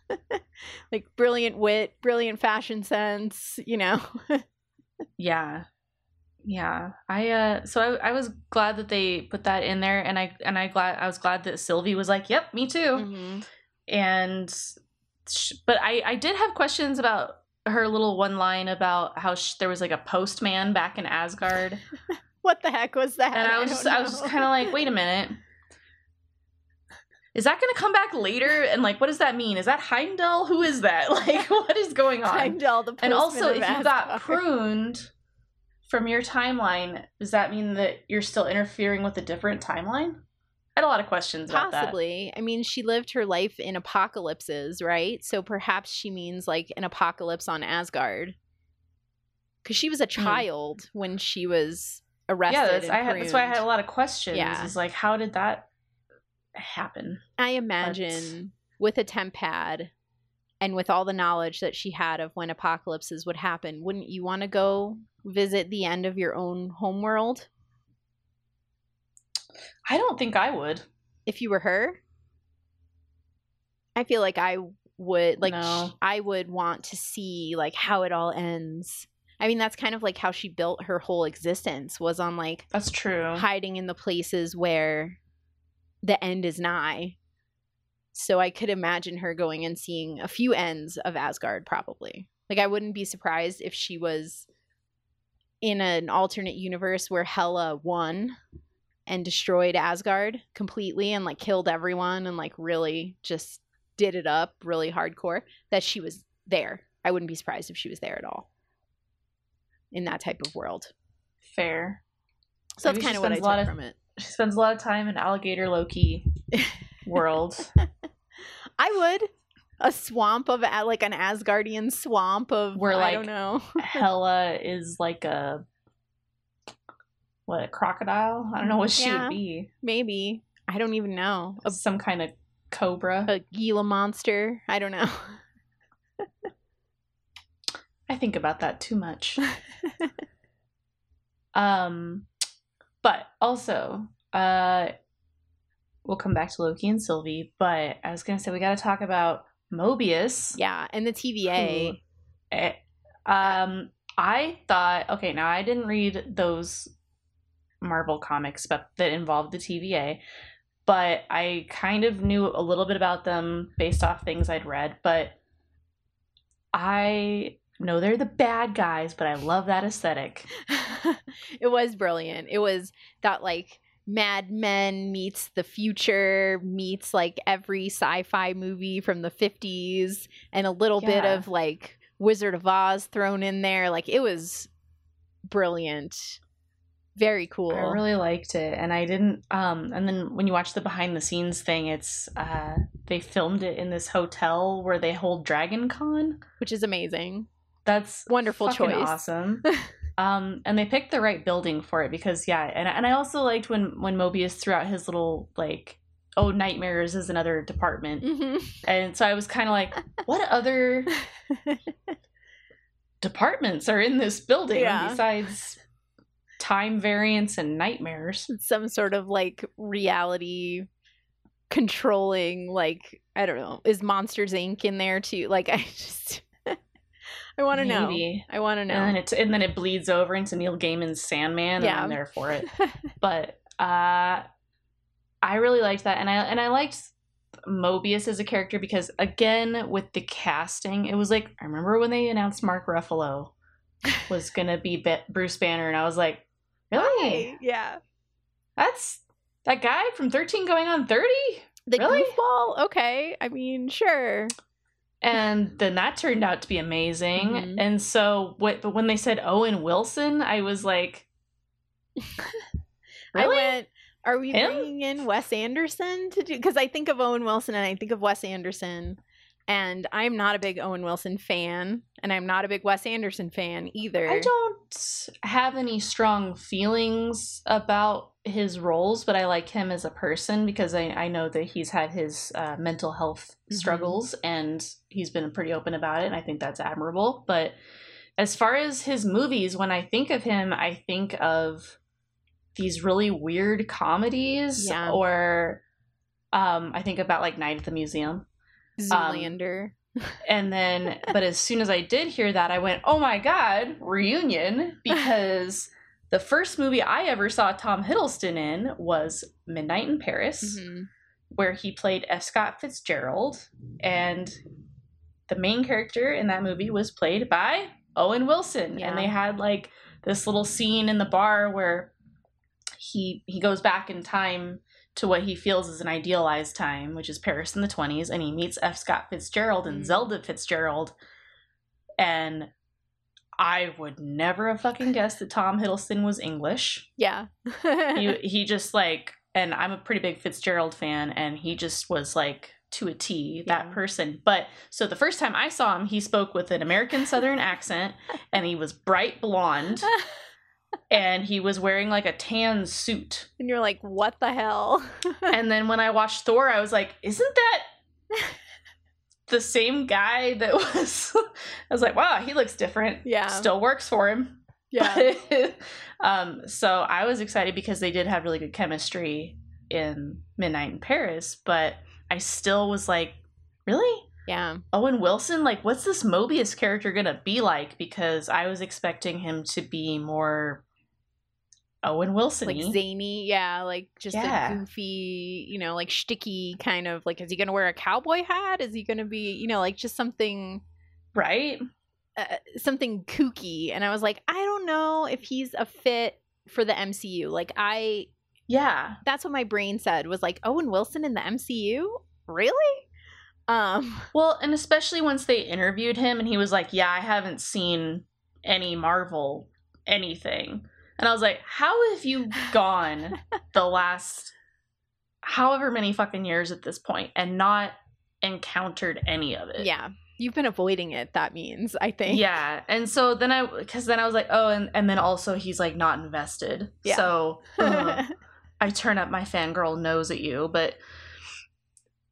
like brilliant wit, brilliant fashion sense, you know. yeah, yeah. I uh, so I, I was glad that they put that in there, and I and I glad I was glad that Sylvie was like, "Yep, me too." Mhm. And, sh- but I I did have questions about her little one line about how sh- there was like a postman back in Asgard, What the heck was that? and I was just, don't I was just kind of like, wait a minute. Is that going to come back later? And like, what does that mean? Is that Heimdall? Who is that? Like, what is going on? Heimdall, the And also, if you got pruned from your timeline, does that mean that you're still interfering with a different timeline? I had a lot of questions about that. Possibly. I mean, she lived her life in apocalypses, right? So perhaps she means like an apocalypse on Asgard. Because she was a child when she was arrested. Hmm. Yeah, that's, had, that's why I had a lot of questions. Yeah. Is like, how did that happen? I imagine with a temp pad and with all the knowledge that she had of when apocalypses would happen, wouldn't you want to go visit the end of your own homeworld I don't think I would. if you were her? I feel like I would like No. I would want to see like how it all ends. I mean, that's kind of like how she built her whole existence was on like That's true. hiding in the places where the end is nigh. So I could imagine her going and seeing a few ends of Asgard probably. Like I wouldn't be surprised if she was in an alternate universe where Hela won and destroyed Asgard completely and like killed everyone and like really just did it up really hardcore, that she was there. I wouldn't be surprised if she was there at all in that type of world. Fair. So Maybe that's kind of what I took of- from it. She spends a lot of time in alligator Loki world. I would. A swamp of like an Asgardian swamp of Where, I like, don't know. Hela is like a what a crocodile? I don't know what she Yeah. would be. Maybe. I don't even know. A, Some kind of cobra. a Gila monster. I don't know. I think about that too much. um but also, uh we'll come back to Loki and Sylvie, but I was gonna say we gotta talk about Mobius. yeah, and the TVA. eh, um I thought okay, now I didn't read those Marvel comics but that involved the TVA, but I kind of knew a little bit about them based off things I'd read, but I know they're the bad guys, but I love that aesthetic. it was brilliant. It was that like Mad Men meets the future meets like every sci-fi movie from the 50s and a little bit of like Wizard of Oz thrown in there. Like it was brilliant. Very cool. I really liked it, and I didn't. Um, and then when you watch the behind the scenes thing, it's uh, they filmed it in this hotel where they hold Dragon Con. which is amazing. That's Wonderful choice. awesome. um, and they picked the right building for it because yeah, and and I also liked when when Mobius threw out his little like. Oh, nightmares is another department, Mhm. and so I was kind of like, "What other departments are in this building Yeah. besides time variance and nightmares?" Some sort of like reality controlling like I don't know. Is Monsters Inc in there too? Like I just I want to know. I want to know. And then it and then it bleeds over into Neil Gaiman's Sandman, Yeah. and I'm there for it. but uh, I really liked that, and I and I liked Mobius as a character because again with the casting, it was like I remember when they announced Mark Ruffalo was gonna be Be- Bruce Banner, and I was like, really? Hi. Yeah. That's that guy from Thirteen Going on Thirty? The Really? goofball? Okay. I mean, sure. And then that turned out to be amazing. Mhm. And so what but when they said Owen Wilson, I was like I went, are we Him? bringing in Wes Anderson to do? Because I think of Owen Wilson and I think of Wes Anderson, and I'm not a big Owen Wilson fan, and I'm not a big Wes Anderson fan either. I don't have any strong feelings about his roles, but I like him as a person because I, I know that he's had his uh, mental health Mhm. struggles and he's been pretty open about it, and I think that's admirable. But as far as his movies, when I think of him, I think of these really weird comedies, Yeah. or um, I think about like Night at the Museum. Zoolander. And then, but as soon as I did hear that, I went, oh my God, reunion. Because the first movie I ever saw Tom Hiddleston in was Midnight in Paris, Mhm. where he played F. Scott Fitzgerald. And the main character in that movie was played by Owen Wilson. Yeah. And they had like this little scene in the bar where he he goes back in time to what he feels is an idealized time, which is Paris in the 20s, and he meets F. Scott Fitzgerald and Mm. Zelda Fitzgerald. And I would never have fucking guessed that Tom Hiddleston was English. Yeah. He he just like and I'm a pretty big Fitzgerald fan and he just was like to a T that Yeah. person. But so the first time I saw him, he spoke with an American southern accent and he was bright blonde and he was wearing like a tan suit. and you're like, what the hell? And then when I watched Thor, I was like, isn't that the same guy that was I was like, wow, he looks different. yeah. Still works for him. yeah. Um, so I was excited because they did have really good chemistry in Midnight in Paris, but I still was like, really? Yeah. Owen Wilson? Like, what's this Mobius character gonna be like? Because I was expecting him to be more Owen Wilson. Like zany, yeah, like just Yeah. a goofy, you know, like shticky kind of like is he gonna wear a cowboy hat? Is he gonna be, you know, like just something right? uh, something kooky and i was like i don't know if he's a fit for the mcu like i Yeah. That's what my brain said was like Owen Wilson in the MCU? Really? Um Well, and especially once they interviewed him and he was like, "Yeah, I haven't seen any Marvel anything." And I was like, "How have you gone the last however many fucking years at this point and not encountered any of it?" yeah. You've been avoiding it, that means, I think. Yeah. And so then I cuz then I was like, "Oh, and and then also he's like not invested." Yeah. So, uh, I turn up my fangirl nose at you, but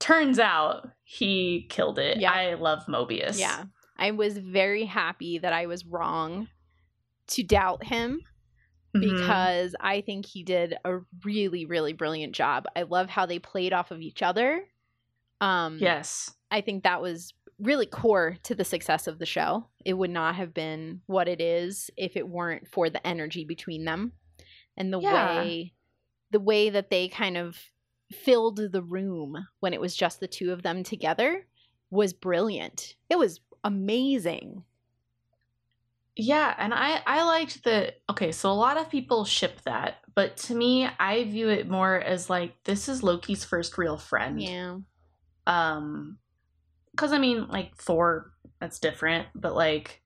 turns out he killed it. Yeah. I love Mobius. yeah. I was very happy that I was wrong to doubt him Mhm. because I think he did a really, really brilliant job. I love how they played off of each other. Um, yes. I think that was really core to the success of the show. It would not have been what it is if it weren't for the energy between them and the Yeah. way the way that they kind of filled the room when it was just the two of them together was brilliant. It was amazing. Yeah, and I I liked the okay, so a lot of people ship that, but to me I view it more as like this is Loki's first real friend. Yeah. Um cuz I mean like Thor that's different, but like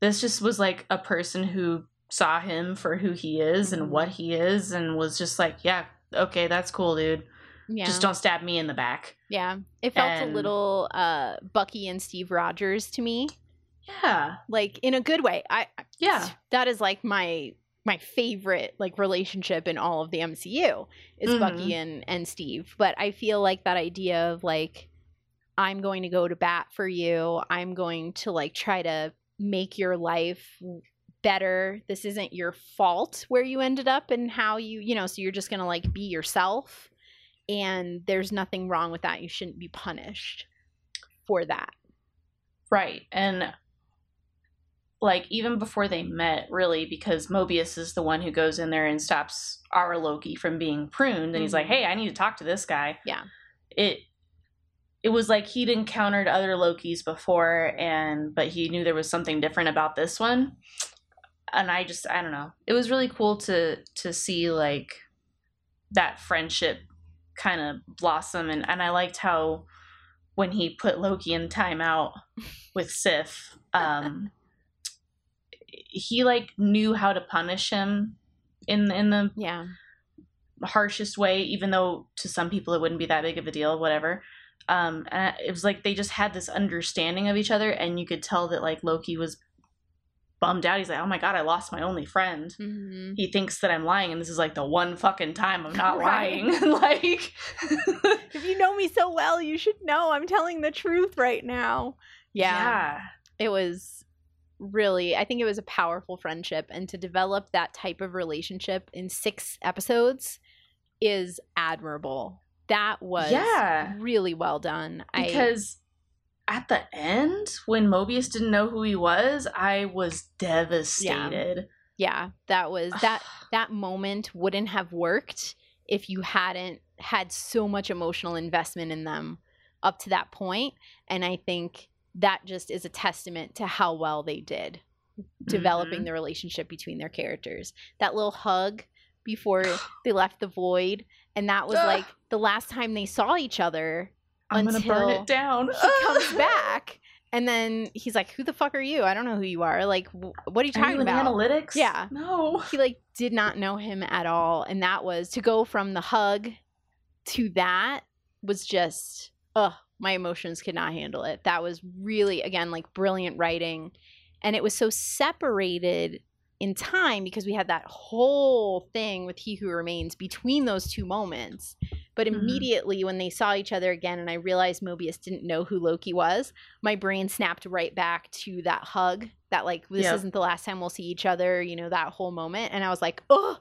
this just was like a person who saw him for who he is Mhm. and what he is and was just like, yeah, okay, that's cool, dude. Yeah. Just don't stab me in the back. yeah. It felt a little uh Bucky and Steve Rogers to me. Yeah. Like in a good way. I Yeah. that is like my my favorite like relationship in all of the MCU is Mhm. Bucky and and Steve. But I feel like that idea of like I'm going to go to bat for you. I'm going to like try to make your life better. This isn't your fault where you ended up and how you, you know, so you're just going to like be yourself and there's nothing wrong with that. You shouldn't be punished for that. Right. And like even before they met, really, because Mobius is the one who goes in there and stops our Loki from being pruned, and he's like, Mhm. "Hey, I need to talk to this guy." Yeah. It it was like he'd encountered other Lokis before, and but he knew there was something different about this one. And I just I don't know. It was really cool to to see like that friendship kind of blossom, and and I liked how when he put Loki in timeout with Sif, um, he like knew how to punish him in in the Yeah. harshest way, even though to some people it wouldn't be that big of a deal, whatever. Um, and it was like they just had this understanding of each other, and you could tell that like Loki was bummed out. He's like, "Oh my god, I lost my only friend." hmm He thinks that I'm lying, and this is like the one fucking time I'm not Right. lying. like, If you know me so well, you should know I'm telling the truth right now. Yeah. It was really, I think it was a powerful friendship. And to develop that type of relationship in six episodes is admirable. That was Yeah. really well done. I, because at the end when mobius didn't know who he was i was devastated. Yeah, yeah that was that that moment wouldn't have worked if you hadn't had so much emotional investment in them up to that point and i think that just is a testament to how well they did developing Mhm. the relationship between their characters. That little hug before they left the void and that was like the last time they saw each other i'm gonna burn it down. he comes back and then he's like who the fuck are you? I don't know who you are. Like wh- what are you talking you about? analytics? Yeah. no. He like did not know him at all and that was to go from the hug to that was just ugh my emotions could not handle it. That was really again like brilliant writing and it was so separated in time because we had that whole thing with he who remains between those two moments. But Mhm. immediately when they saw each other again and i realized mobius didn't know who loki was my brain snapped right back to that hug that like this Yep. isn't the last time we'll see each other you know that whole moment. And i was like oh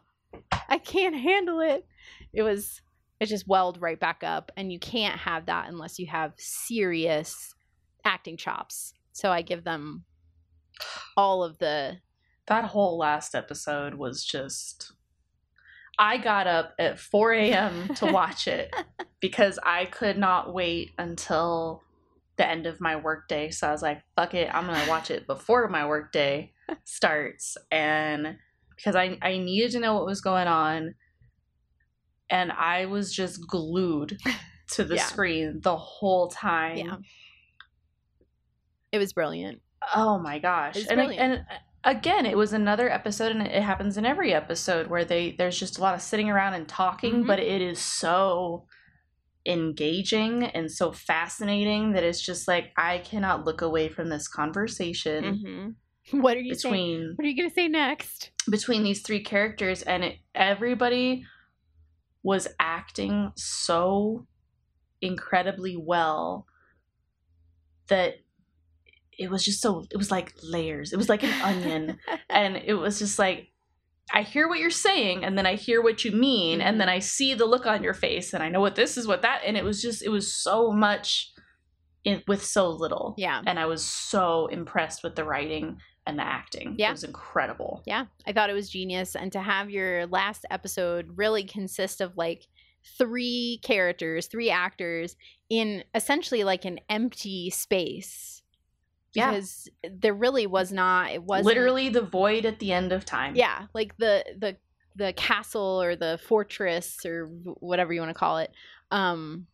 i can't handle it. It was it just welled right back up. And you can't have that unless you have serious acting chops. So i give them all of the that whole last episode was just i got up at 4 a.m to watch it because i could not wait until the end of my workday so i was like fuck it i'm gonna watch it before my workday starts and because I, I needed to know what was going on and I was just glued to the Yeah. screen the whole time. Yeah. It was brilliant. Oh my gosh. And, brilliant. and again, it was another episode and it happens in every episode where they there's just a lot of sitting around and talking, Mhm. but it is so engaging and so fascinating that it's just like I cannot look away from this conversation Mhm. What are you saying? between What are you gonna say next? between these three characters and it, everybody was acting so incredibly well that it was just so it was like layers it was like an onion and it was just like i hear what you're saying and then i hear what you mean and then mm-hmm. i see the look on your face and i know what this is what that and it was just it was so much in, with so little Yeah. and i was so impressed with the writing and the acting Yeah. it was incredible Yeah, I thought it was genius. And to have your last episode really consist of like three characters, three actors in essentially like an empty space. Yeah. Because there really was not, it was literally the void at the end of time Yeah, like the the the castle or the fortress or whatever you want to call it. Um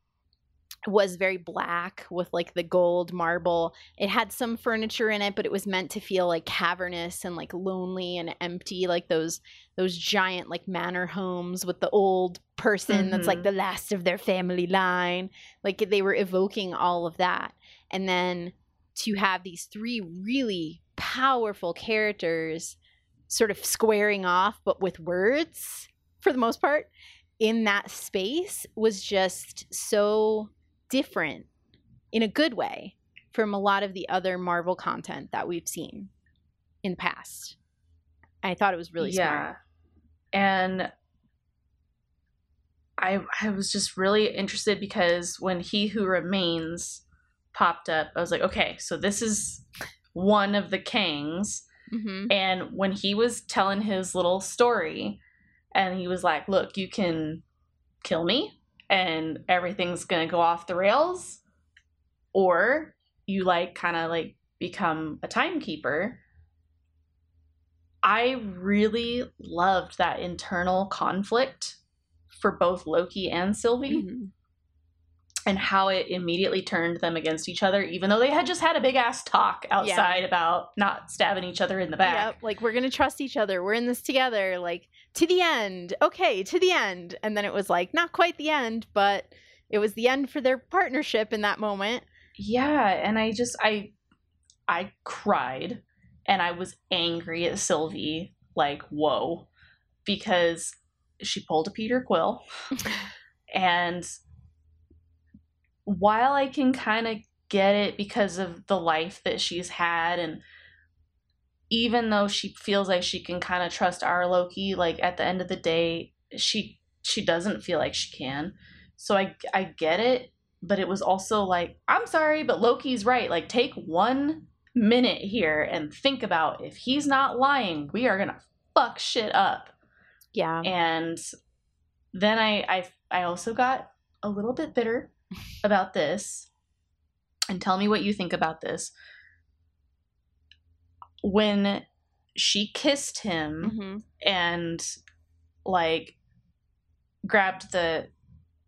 was very black with like the gold marble. It had some furniture in it, but it was meant to feel like cavernous and like lonely and empty, like those those giant like manor homes with the old person that's like Mhm. the last of their family line. Like they were evoking all of that. And then to have these three really powerful characters sort of squaring off but with words for the most part in that space was just so different in a good way from a lot of the other Marvel content that we've seen in the past. I thought it was really smart. and I I was just really interested because when He Who Remains popped up, I was like, okay, so this is one of the Kangs. hmm And when he was telling his little story, and he was like, look, you can kill me and everything's gonna go off the rails, or you like kind of like become a timekeeper. I really loved that internal conflict for both Loki and Sylvie Mhm. And how it immediately turned them against each other, even though they had just had a big ass talk outside about not stabbing each other in the back. Yep, like we're gonna trust each other. We're in this together, like to the end. Okay, to the end. And then it was like not quite the end, but it was the end for their partnership in that moment. Yeah, and I just I I cried and I was angry at Sylvie, like, whoa, because she pulled a Peter Quill. and while I can kind of get it because of the life that she's had and even though she feels like she can kind of trust our Loki, like at the end of the day, she she doesn't feel like she can. So I I get it, but it was also like, I'm sorry, but Loki's right. Like take one minute here and think about if he's not lying, we are gonna fuck shit up. Yeah. And then I I I also got a little bit bitter about this. And tell me what you think about this. When she kissed him hmm and like grabbed the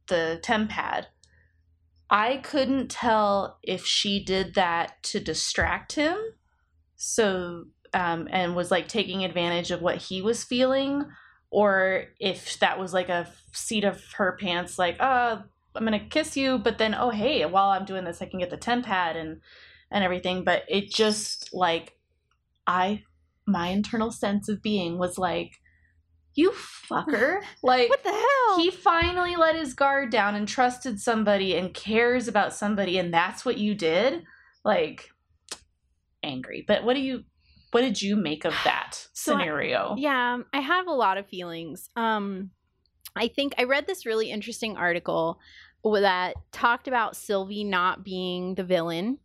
the temp pad, i couldn't tell if she did that to distract him so um and was like taking advantage of what he was feeling or if that was like a seat of her pants like uh i'm gonna kiss you but then oh hey while i'm doing this i can get the temp pad and and everything. But it just like i my internal sense of being was like you fucker. Like What the hell? he finally let his guard down and trusted somebody and cares about somebody and that's what you did? Like angry. But what do you what did you make of that So I- scenario? Yeah, I have a lot of feelings. Um, I think I read this really interesting article that talked about Sylvie not being the villain.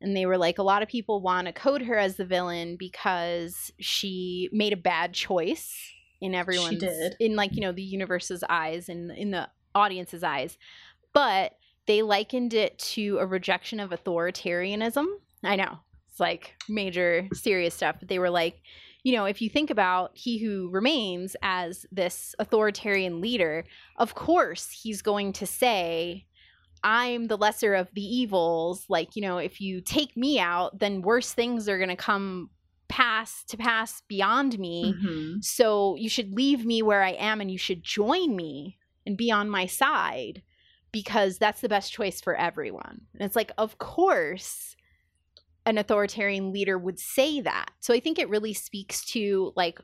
And they were like, a lot of people want to code her as the villain because she made a bad choice in everyone's, did. in like, you know, the universe's eyes and in the audience's eyes. But they likened it to a rejection of authoritarianism. I know it's like major serious stuff, but they were like, you know, if you think about he who remains as this authoritarian leader, of course he's going to say, I'm the lesser of the evils. Like, you know, if you take me out, then worse things are going to come pass to pass beyond me. Mhm. So you should leave me where I am and you should join me and be on my side because that's the best choice for everyone. And it's like, of course, an authoritarian leader would say that. So I think it really speaks to like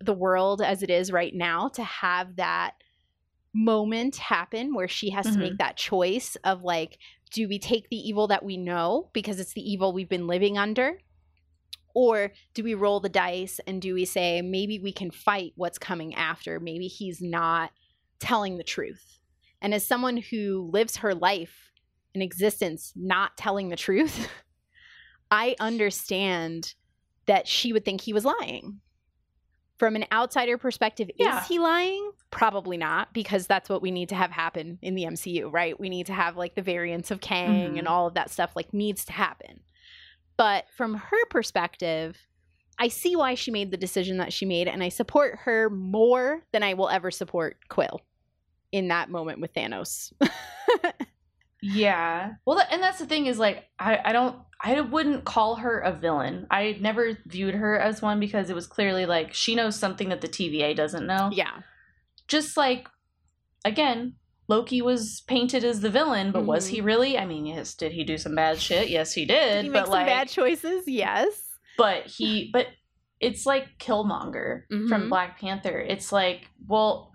the world as it is right now to have that moment happen where she has to make mm-hmm. that choice of like, do we take the evil that we know because it's the evil we've been living under? Or do we roll the dice and do we say maybe we can fight what's coming after? Maybe he's not telling the truth. And as someone who lives her life in existence not telling the truth, I understand that she would think he was lying. From an outsider perspective, Yeah. is he lying? Probably not, because that's what we need to have happen in the MCU, right? We need to have like the variants of Kang Mhm. and all of that stuff like needs to happen. But from her perspective, I see why she made the decision that she made, and I support her more than I will ever support Quill in that moment with Thanos. Yeah. Well, and that's the thing is like I I don't I wouldn't call her a villain. I never viewed her as one because it was clearly like she knows something that the TVA doesn't know. yeah. Just like again, Loki was painted as the villain, but was Mhm. he really? I mean, yes, did he do some bad shit? Yes, he did. Did he but some like bad choices? Yes. but he but it's like Killmonger Mhm. from Black Panther. It's like, well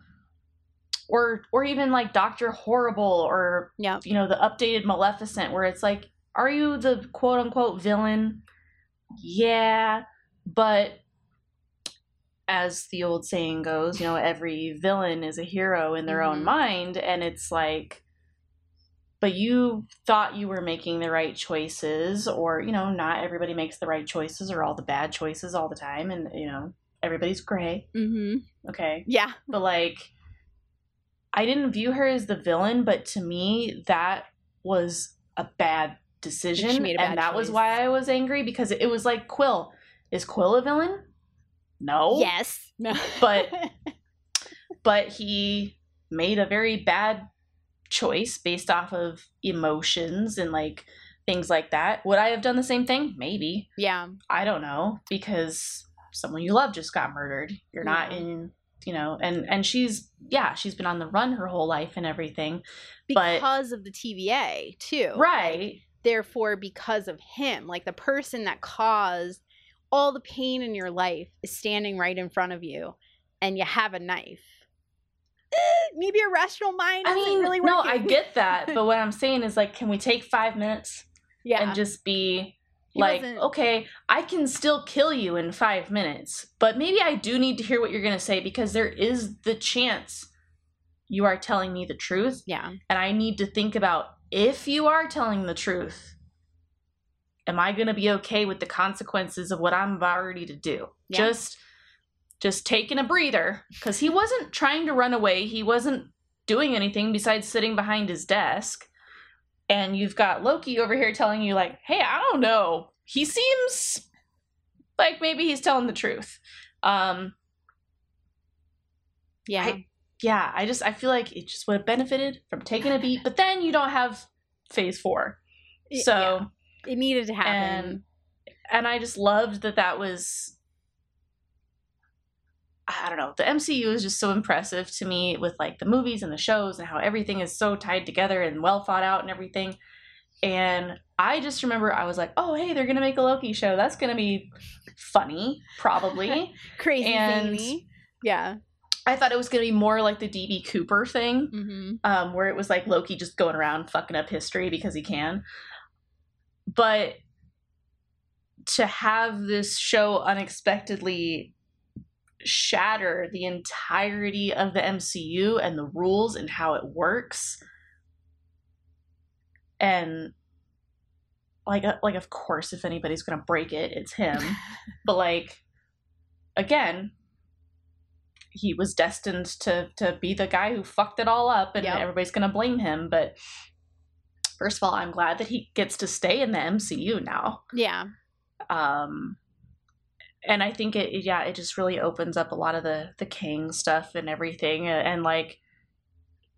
or or even like Doctor Horrible or Yeah. you know the updated Maleficent where it's like are you the quote unquote villain? Yeah, but as the old saying goes, you know, every villain is a hero in their own Mhm. mind and it's like but you thought you were making the right choices or you know not everybody makes the right choices or all the bad choices all the time and you know everybody's gray Mm-hmm. okay Yeah. but like i didn't view her as the villain but to me that was a bad decision and that was why i was angry because it was like quill is quill a villain no Yes. No. But- but he made a very bad choice based off of emotions and like things like that would i have done the same thing maybe yeah. I don't know because someone you love just got murdered. You're not in, you know, and and she's yeah, she's been on the run her whole life and everything. But- Because of the TVA too. Right. Therefore, because of him, like the person that caused all the pain in your life is standing right in front of you, and you have a knife. Eh, maybe a rational mind. I mean, really no, I get that, but what I'm saying is like can we take 5 minutes yeah. and just be He like, wasn't- okay, I can still kill you in 5 minutes, but maybe I do need to hear what you're going to say because there is the chance you are telling me the truth yeah. and I need to think about if you are telling the truth, am I going to be okay with the consequences of what I'm about ready to do? Yeah. Just just taking a breather cuz he wasn't trying to run away. He wasn't doing anything besides sitting behind his desk. And you've got Loki over here telling you like, "Hey, I don't know. He seems like maybe he's telling the truth." Um Yeah. I- yeah, I just I feel like it just would have benefited from taking a beat, but then you don't have phase four. So yeah. it needed to happen. and and I just loved that that was I don't know. The MCU is just so impressive to me with like the movies and the shows and how everything is so tied together and well thought out and everything. And I just remember I was like, "Oh, hey, they're going to make a Loki show. That's going to be funny, probably." Crazy and- zany. Yeah. I thought it was going to be more like the DB Cooper thing. Mm-hmm. um, where it was like Loki just going around fucking up history because he can. But to have this show unexpectedly shatter the entirety of the MCU and the rules and how it works, and like uh, like of course if anybody's gonna break it, it's him. but like again he was destined to to be the guy who fucked it all up and Yep. everybody's gonna blame him but first of all i'm glad that he gets to stay in the mcu now yeah. um and I think it yeah it just really opens up a lot of the the Kang stuff and everything and, and like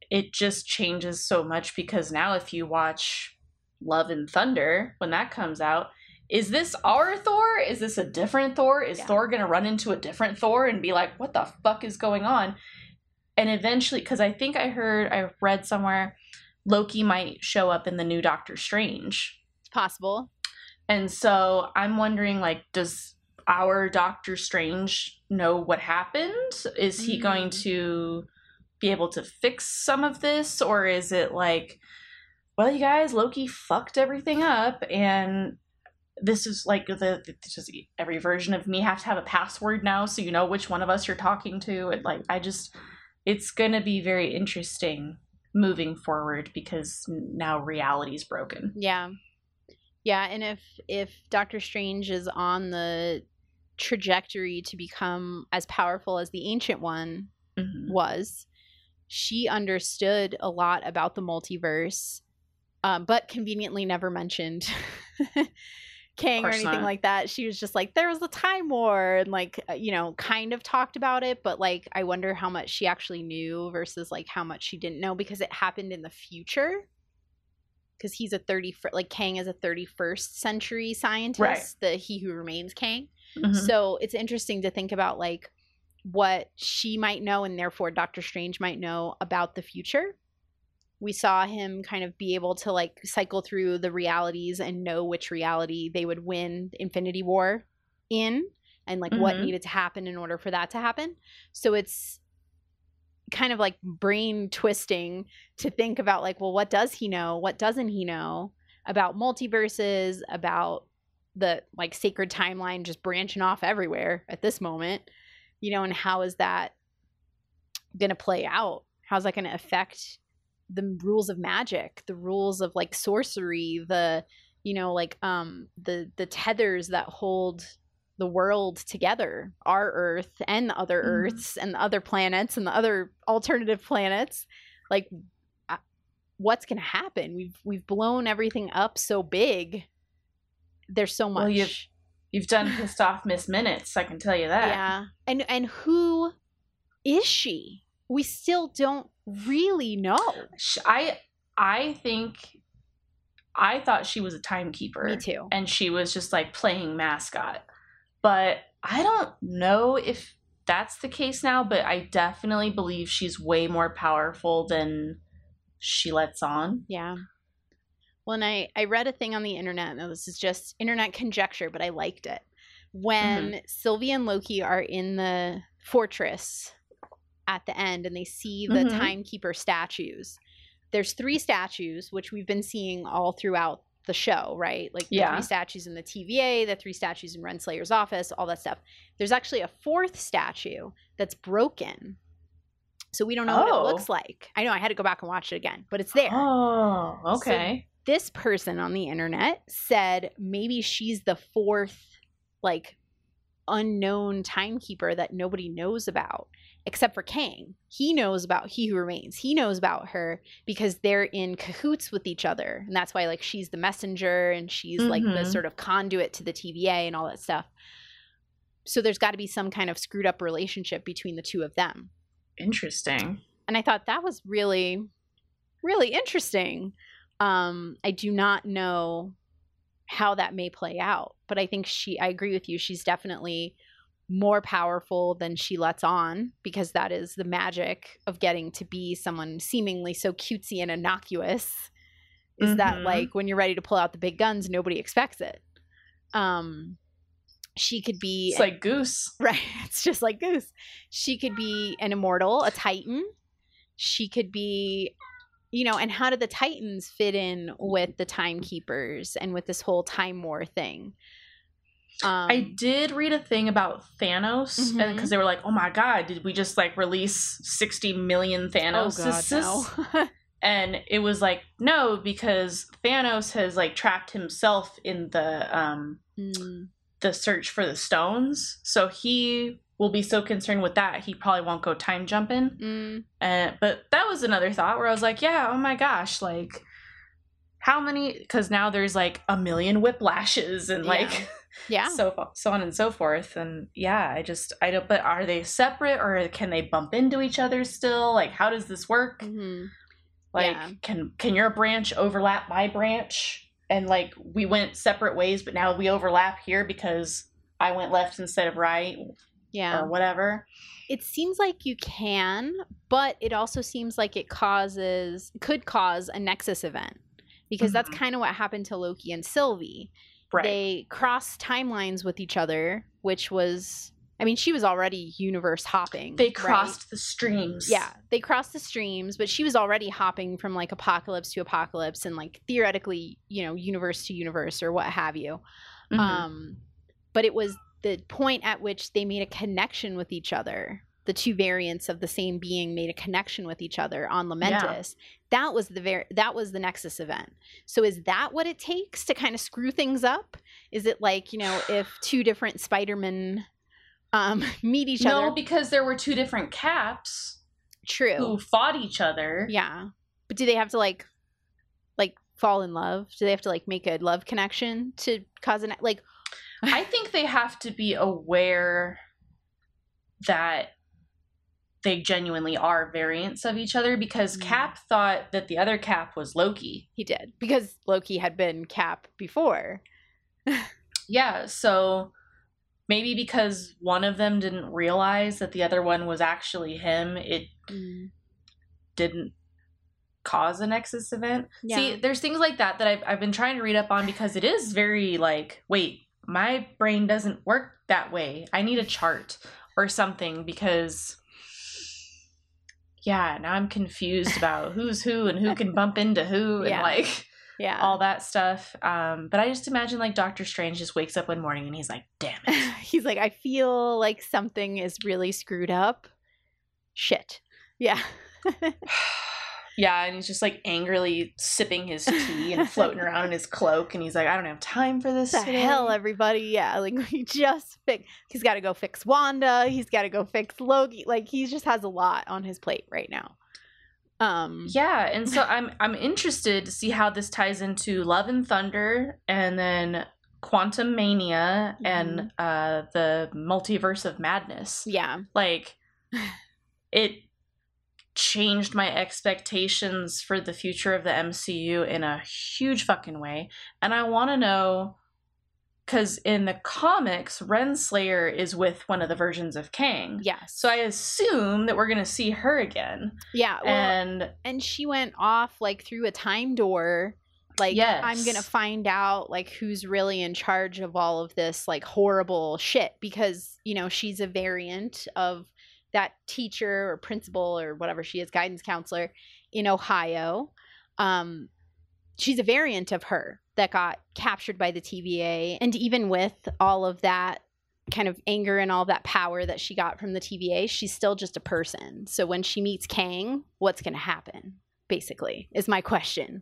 it just changes so much because now if you watch Love and Thunder when that comes out is this our Thor? Is this a different Thor? Is Yeah. Thor going to run into a different Thor and be like what the fuck is going on? And eventually cuz I think I heard I read somewhere Loki might show up in the new Doctor Strange. It's possible. And so I'm wondering like does our Doctor Strange know what happened? Is he going Mm. to be able to fix some of this or is it like well you guys Loki fucked everything up and this is like the, just every version of me have to have a password now so you know which one of us you're talking to and like I just it's going to be very interesting moving forward because now reality's broken. Yeah. Yeah, and if if Doctor Strange is on the trajectory to become as powerful as the ancient one Mhm. was, she understood a lot about the multiverse, um, but conveniently never mentioned Kang or anything not. like that. She was just like, there was a time war, and like, uh, you know, kind of talked about it, but like, I wonder how much she actually knew versus like how much she didn't know because it happened in the future. Because he's a 30, like Kang is a 31st century scientist, the He Who Remains Kang. Mhm. So it's interesting to think about like what she might know and therefore Doctor Strange might know about the future. We saw him kind of be able to like cycle through the realities and know which reality they would win Infinity War in and like what Mhm. needed to happen in order for that to happen. So it's kind of like brain twisting to think about like well what does he know? What doesn't he know about multiverses, about the like sacred timeline just branching off everywhere at this moment you know and how is that going to play out how's that going to affect the rules of magic the rules of like sorcery the you know like um the the tethers that hold the world together our earth and the other Mhm. earths and the other planets and the other alternative planets. Like uh, what's going to happen? We've we've blown everything up so big. There's so much Well, you've- You've done pissed off Miss Minutes, I can tell you that. yeah. And and who is she we still don't really know I I think I thought she was a timekeeper. me too And she was just like playing mascot. But I don't know if that's the case now, but I definitely believe she's way more powerful than she lets on. yeah well and i i read a thing on the internet now this is just internet conjecture but i liked it when mm-hmm. Sylvie and loki are in the fortress at the end and they see the Mhm. timekeeper statues. There's three statues which we've been seeing all throughout the show right? Like the three statues in the tva the three statues in renslayer's office all that stuff. There's actually a fourth statue that's broken. So we don't know what Oh. it looks like. I know i had to go back and watch it again but it's there. Oh, okay. this person on the internet said maybe she's the fourth like unknown timekeeper that nobody knows about except for Kang. He knows about He Who Remains. He knows about her because they're in cahoots with each other. And that's why like she's the messenger and she's like the Mhm. sort of conduit to the TVA and all that stuff. So there's got to be some kind of screwed up relationship between the two of them Interesting. and I thought that was really, really interesting. Um, I do not know how that may play out, but I think she, I agree with you. She's definitely more powerful than she lets on because that is the magic of getting to be someone seemingly so cutesy and innocuous. Is that Mhm. like when you're ready to pull out the big guns, nobody expects it. Um, she could be It's like Goose. Right. It's just like Goose. She could be an immortal, a Titan. She could be, you know, and how do the Titans fit in with the timekeepers and with this whole time war thing? Um, I did read a thing about Thanos, and because they were like, "Oh my god, did we just like release sixty million Thanos?" Oh god, no. and it was like, no, because Thanos has like trapped himself in the um Mm, the search for the stones, so he will be so concerned with that he probably won't go time jumping. mm, Uh, but that was another thought where I was like, yeah, oh my gosh, like how many? Because now there's like a million whiplashes and Yeah. like Yeah. so so on and so forth and yeah i just i don't but are they separate or can they bump into each other still like how does this work Mhm. like Yeah. can can your branch overlap my branch and like we went separate ways but now we overlap here because i went left instead of right Yeah. or whatever It seems like you can, but it also seems like it causes could cause a nexus event because that's Mhm. kind of what happened to Loki and Sylvie. Right They crossed timelines with each other, which was I mean, she was already universe hopping. they right? crossed the streams Yeah, they crossed the streams, but she was already hopping from like apocalypse to apocalypse and like theoretically, you know, universe to universe or what have you. Mhm. Um, but it was the point at which they made a connection with each other. The two variants of the same being made a connection with each other on Lamentis. That was the ver- that was the Nexus event. So is that what it takes to kind of screw things up? Is it like you know if two different Spider-Men um, meet each no other? No, because there were two different caps True. who fought each other Yeah. But do they have to like like fall in love? Do they have to like make a love connection to cause an like I think they have to be aware that they genuinely are variants of each other because Mm. Cap thought that the other Cap was Loki. he did because Loki had been Cap before. Yeah, so maybe because one of them didn't realize that the other one was actually him, it didn't cause a Nexus event. Yeah. See, there's things like that that I've, I've been trying to read up on because it is very like, wait, my brain doesn't work that way. I need a chart or something because, yeah, now I'm confused about who's who and who can bump into who and Yeah. like Yeah. all that stuff. Um, but I just imagine like Doctor Strange just wakes up one morning and he's like, damn it. He's like, I feel like something is really screwed up. Shit. Yeah. Yeah, and he's just like angrily sipping his tea and floating around in his cloak, and he's like, "I don't have time for this the today." hell, everybody. Yeah. Like he just fix he's gotta go fix Wanda. He's gotta go fix Loki. Like he just has a lot on his plate right now. Um Yeah, and so I'm I'm interested to see how this ties into Love and Thunder, and then Quantumania, and uh, the Multiverse of Madness. yeah. Like, it changed my expectations for the future of the MCU in a huge fucking way, and I want to know. Because in the comics, Renslayer is with one of the versions of Kang. Yes. So I assume that we're going to see her again. yeah. Well, and and she went off like through a time door like i'm gonna find out like who's really in charge of all of this like horrible shit because you know she's a variant of that teacher or principal or whatever she is guidance counselor in ohio um she's a variant of her that got captured by the tva and even with all of that kind of anger and all that power that she got from the TVA, she's still just a person. So when she meets Kang, what's going to happen? Basically, is my question.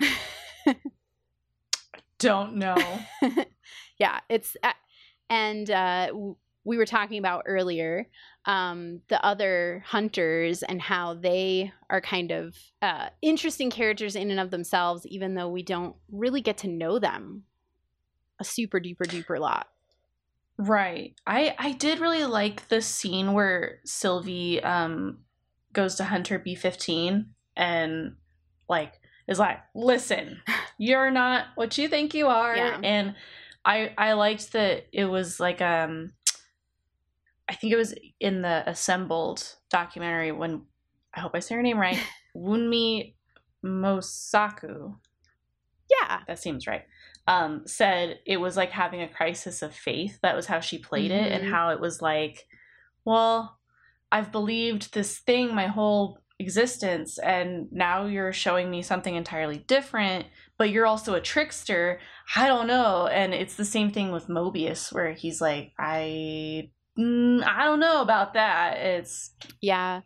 don't know. yeah, it's uh, and uh, we were talking about earlier um, the other hunters and how they are kind of uh, interesting characters in and of themselves, even though we don't really get to know them a super duper duper lot. Right. I I did really like the scene where Sylvie um goes to Hunter B15 and like is like, "Listen, you're not what you think you are." Yeah. And I I liked that it was like um I think it was in the assembled documentary when I hope I say her name right. Wunmi Mosaku. Yeah, that seems right um said it was like having a crisis of faith that was how she played it and Mhm. how it was like well i've believed this thing my whole existence and now you're showing me something entirely different but you're also a trickster i don't know and it's the same thing with mobius where he's like i mm, i don't know about that it's Yeah.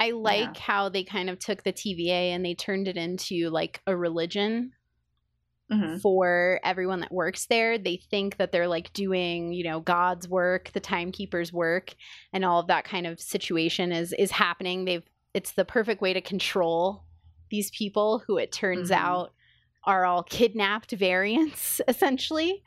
I like how they kind of took the TVA and they turned it into like a religion mhm. for everyone that works there. They think that they're like doing, you know, God's work, the timekeeper's work, and all of that kind of situation is is happening. They've it's the perfect way to control these people who it turns Mhm. out are all kidnapped variants essentially.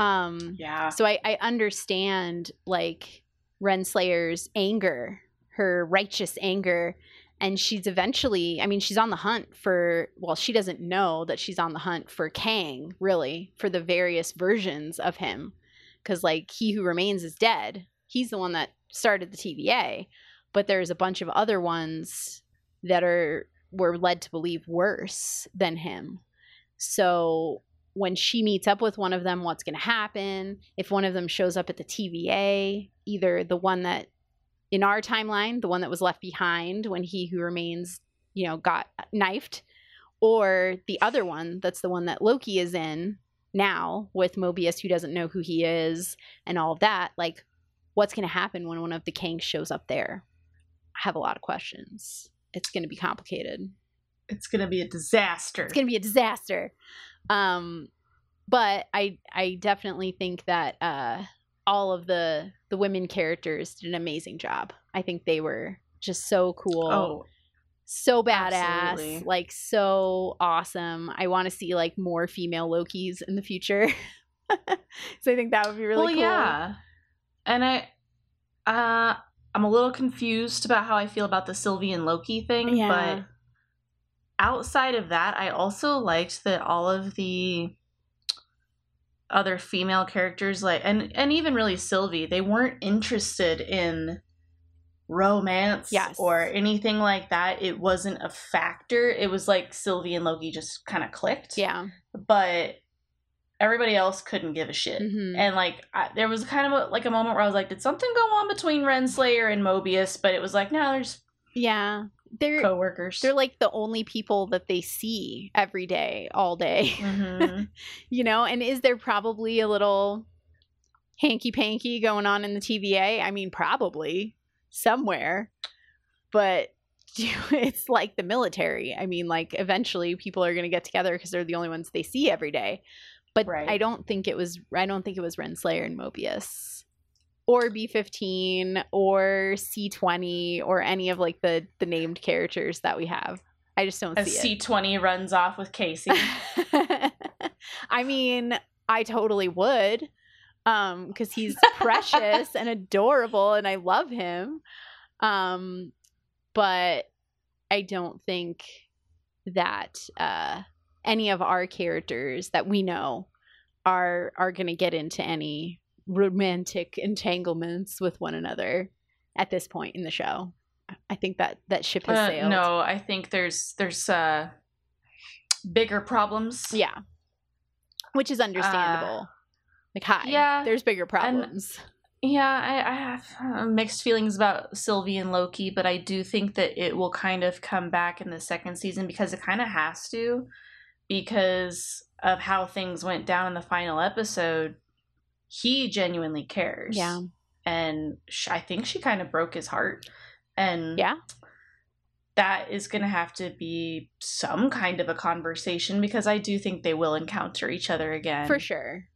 Um, Yeah. so I, I understand like Renslayer's anger, her righteous anger, and she's eventually, I mean, she's on the hunt for, well, she doesn't know that she's on the hunt for Kang, really, for the various versions of him. Because, like, he who remains is dead. He's the one that started the TVA, but there's a bunch of other ones that are, were led to believe worse than him. So when she meets up with one of them, what's going to happen? If one of them shows up at the TVA, either the one that in our timeline, the one that was left behind when he who remains, you know, got knifed, or the other one that's the one that Loki is in now with Mobius who doesn't know who he is and all of that, like what's going to happen when one of the Kangs shows up there? I have a lot of questions. It's going to be complicated. It's gonna be a disaster. It's going to be a disaster. Um but I I definitely think that uh all of the the women characters did an amazing job. I think they were just so cool. oh, so badass, absolutely. like so awesome. I want to see like more female Lokis in the future. so I think that would be really well, cool. yeah. And I, uh, I'm a little confused about how I feel about the Sylvie and Loki thing, Yeah. but outside of that, I also liked that all of the other female characters, like and and even really Sylvie, they weren't interested in romance Yes. or anything like that. It wasn't a factor. It was like Sylvie and Loki just kind of clicked. Yeah. But everybody else couldn't give a shit. Mhm. And like I, there was kind of a, like a moment where I was like, did something go on between Renslayer and Mobius? But it was like, no, there's Yeah. They're coworkers. they're like the only people that they see every day, all day. Mhm. you know, and is there probably a little hanky panky going on in the TVA? I mean, probably somewhere, but it's like the military. I mean, like eventually people are going to get together because they're the only ones they see every day. But Right. I don't think it was. I don't think it was Renslayer and Mobius, or B fifteen, or C twenty, or any of like the the named characters that we have. I just don't As see it. C twenty runs off with Casey. I mean, I totally would. Um, because he's precious and adorable and I love him. Um, but I don't think that uh any of our characters that we know are are gonna get into any romantic entanglements with one another at this point in the show. I think that that ship has Uh, sailed. no, I think there's there's uh bigger problems. Yeah. Which is understandable. like, hi. yeah, There's bigger problems. Yeah, I, I have uh, mixed feelings about Sylvie and Loki, but I do think that it will kind of come back in the second season because it kind of has to, because of how things went down in the final episode. He genuinely cares. Yeah. And sh- I think she kind of broke his heart. And Yeah. that is going to have to be some kind of a conversation because I do think they will encounter each other again. For sure.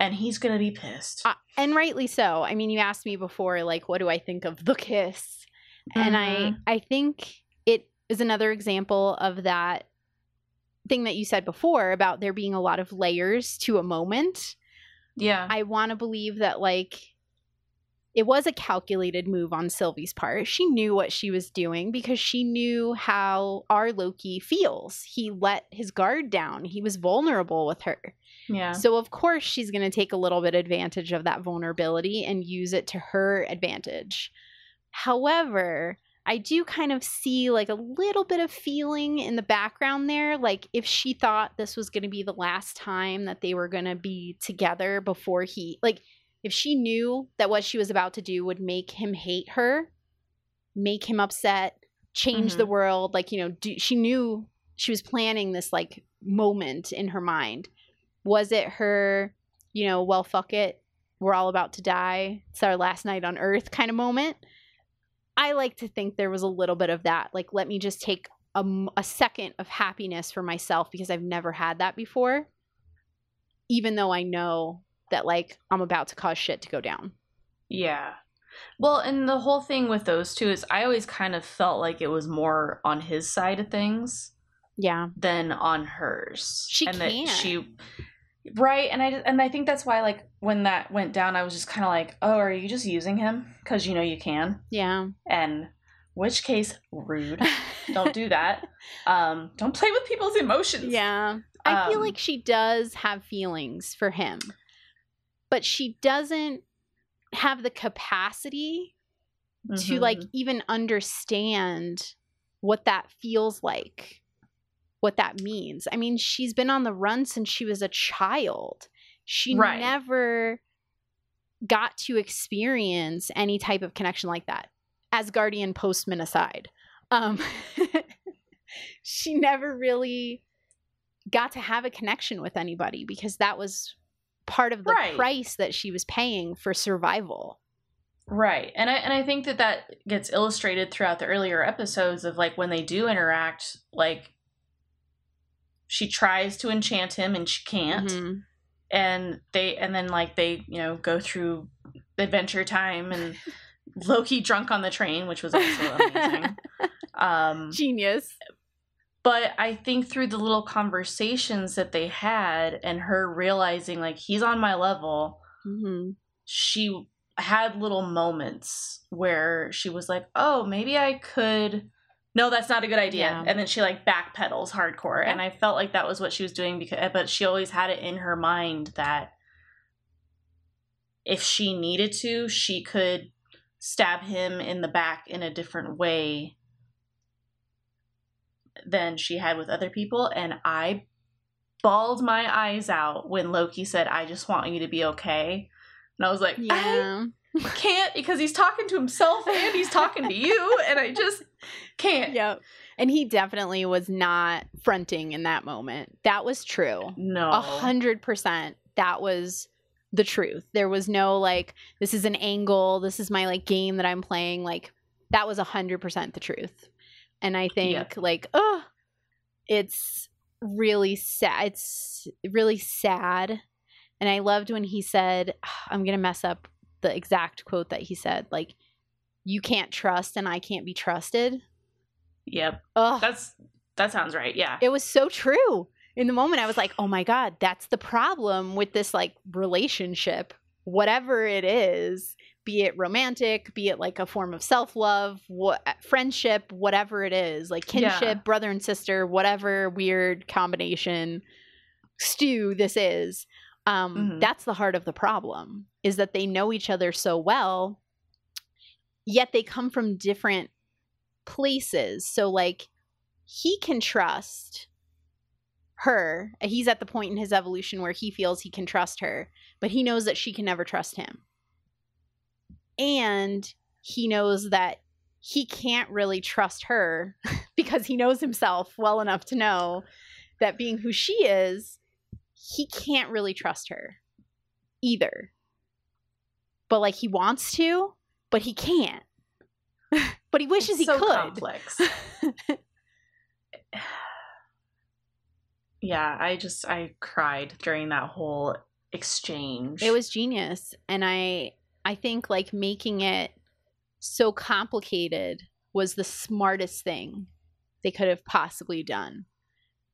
And he's going to be pissed. Uh, and rightly so. I mean, you asked me before, like, what do I think of the kiss? And I, Mhm. I think it is another example of that thing that you said before about there being a lot of layers to a moment. Yeah. I want to believe that like it was a calculated move on Sylvie's part. She knew what she was doing because she knew how our Loki feels. He let his guard down. He was vulnerable with her. yeah. So of course she's going to take a little bit advantage of that vulnerability and use it to her advantage. However, I do kind of see like a little bit of feeling in the background there. Like if she thought this was going to be the last time that they were going to be together before he, like, if she knew that what she was about to do would make him hate her, make him upset, change the mm-hmm. world, like, you know, do, she knew she was planning this like moment in her mind. Was it her, you know, well, fuck it, we're all about to die, it's our last night on earth kind of moment? I like to think there was a little bit of that. Like, let me just take a second of happiness for myself because I've never had that before, even though I know that, like, I'm about to cause shit to go down. Yeah. Well, and the whole thing with those two is I always kind of felt like it was more on his side of things Yeah. than on hers. She and can't. that she Right, and I and I think that's why like when that went down, I was just kind of like, oh, are you just using him because you know you can? Yeah. And which case, rude. don't do that. Um, don't play with people's emotions. Yeah. I feel Um, like she does have feelings for him, but she doesn't have the capacity to like Mhm. even understand what that feels like, what that means. I mean, she's been on the run since she was a child. She Right. never got to experience any type of connection like that. Asgardian postman aside, um, she never really got to have a connection with anybody because that was part of the Right. price that she was paying for survival. Right. And I and I think that that gets illustrated throughout the earlier episodes of like when they do interact like she tries to enchant him and she can't. Mhm. And they and then like they, you know, go through adventure time and Loki drunk on the train, which was also amazing. Um Genius. but I think through the little conversations that they had and her realizing like he's on my level, hmm she had little moments where she was like, "Oh, maybe I could." No, that's not a good idea. Yeah. And then she like backpedals hardcore, and I felt like that was what she was doing because, eh, but she always had it in her mind that if she needed to, she could stab him in the back in a different way than she had with other people. And I bawled my eyes out when Loki said, I just want you to be okay. And I was like, Yeah. I can't because he's talking to himself and he's talking to you. And I just can't. Yep. And he definitely was not fronting in that moment. That was true. No. A hundred percent. That was the truth. There was no like, this is an angle. This is my like game that I'm playing. Like that was a hundred percent the truth. And I think Yeah. like, oh, it's really sad. It's really sad. And I loved when he said, I'm gonna mess up the exact quote that he said, like, you can't trust and I can't be trusted. Yep. Oh, That's that sounds right. Yeah. it was so true. In the moment, I was like, oh my God, that's the problem with this like relationship, whatever it is, be it romantic, be it like a form of self love, what friendship, whatever it is, like kinship, Yeah. brother and sister, whatever weird combination stew this is. Um, Mhm. That's the heart of the problem is that they know each other so well, yet they come from different places. So, like, he can trust her. He's at the point in his evolution where he feels he can trust her, but he knows that she can never trust him. And he knows that he can't really trust her because he knows himself well enough to know that being who she is, he can't really trust her either. But like he wants to, but he can't. but he wishes It's he so could. complex. yeah, I just I cried during that whole exchange. It was genius. And I I think like making it so complicated was the smartest thing they could have possibly done.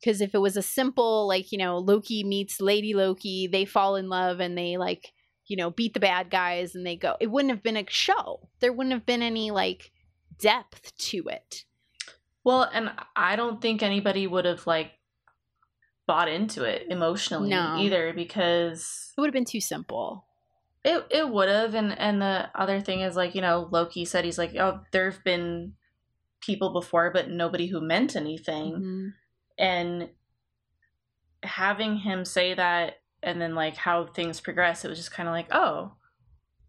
Cuz if it was a simple like, you know, Loki meets Lady Loki, they fall in love and they like, you know, beat the bad guys and they go. It wouldn't have been a show. There wouldn't have been any like depth to it. Well, and I don't think anybody would have like bought into it emotionally No. either because It would have been too simple. it it would have and and the other thing is like, you know, Loki said he's like, "Oh, there've been people before but nobody who meant anything." Mhm. And having him say that and then like how things progress, it was just kind of like, "Oh,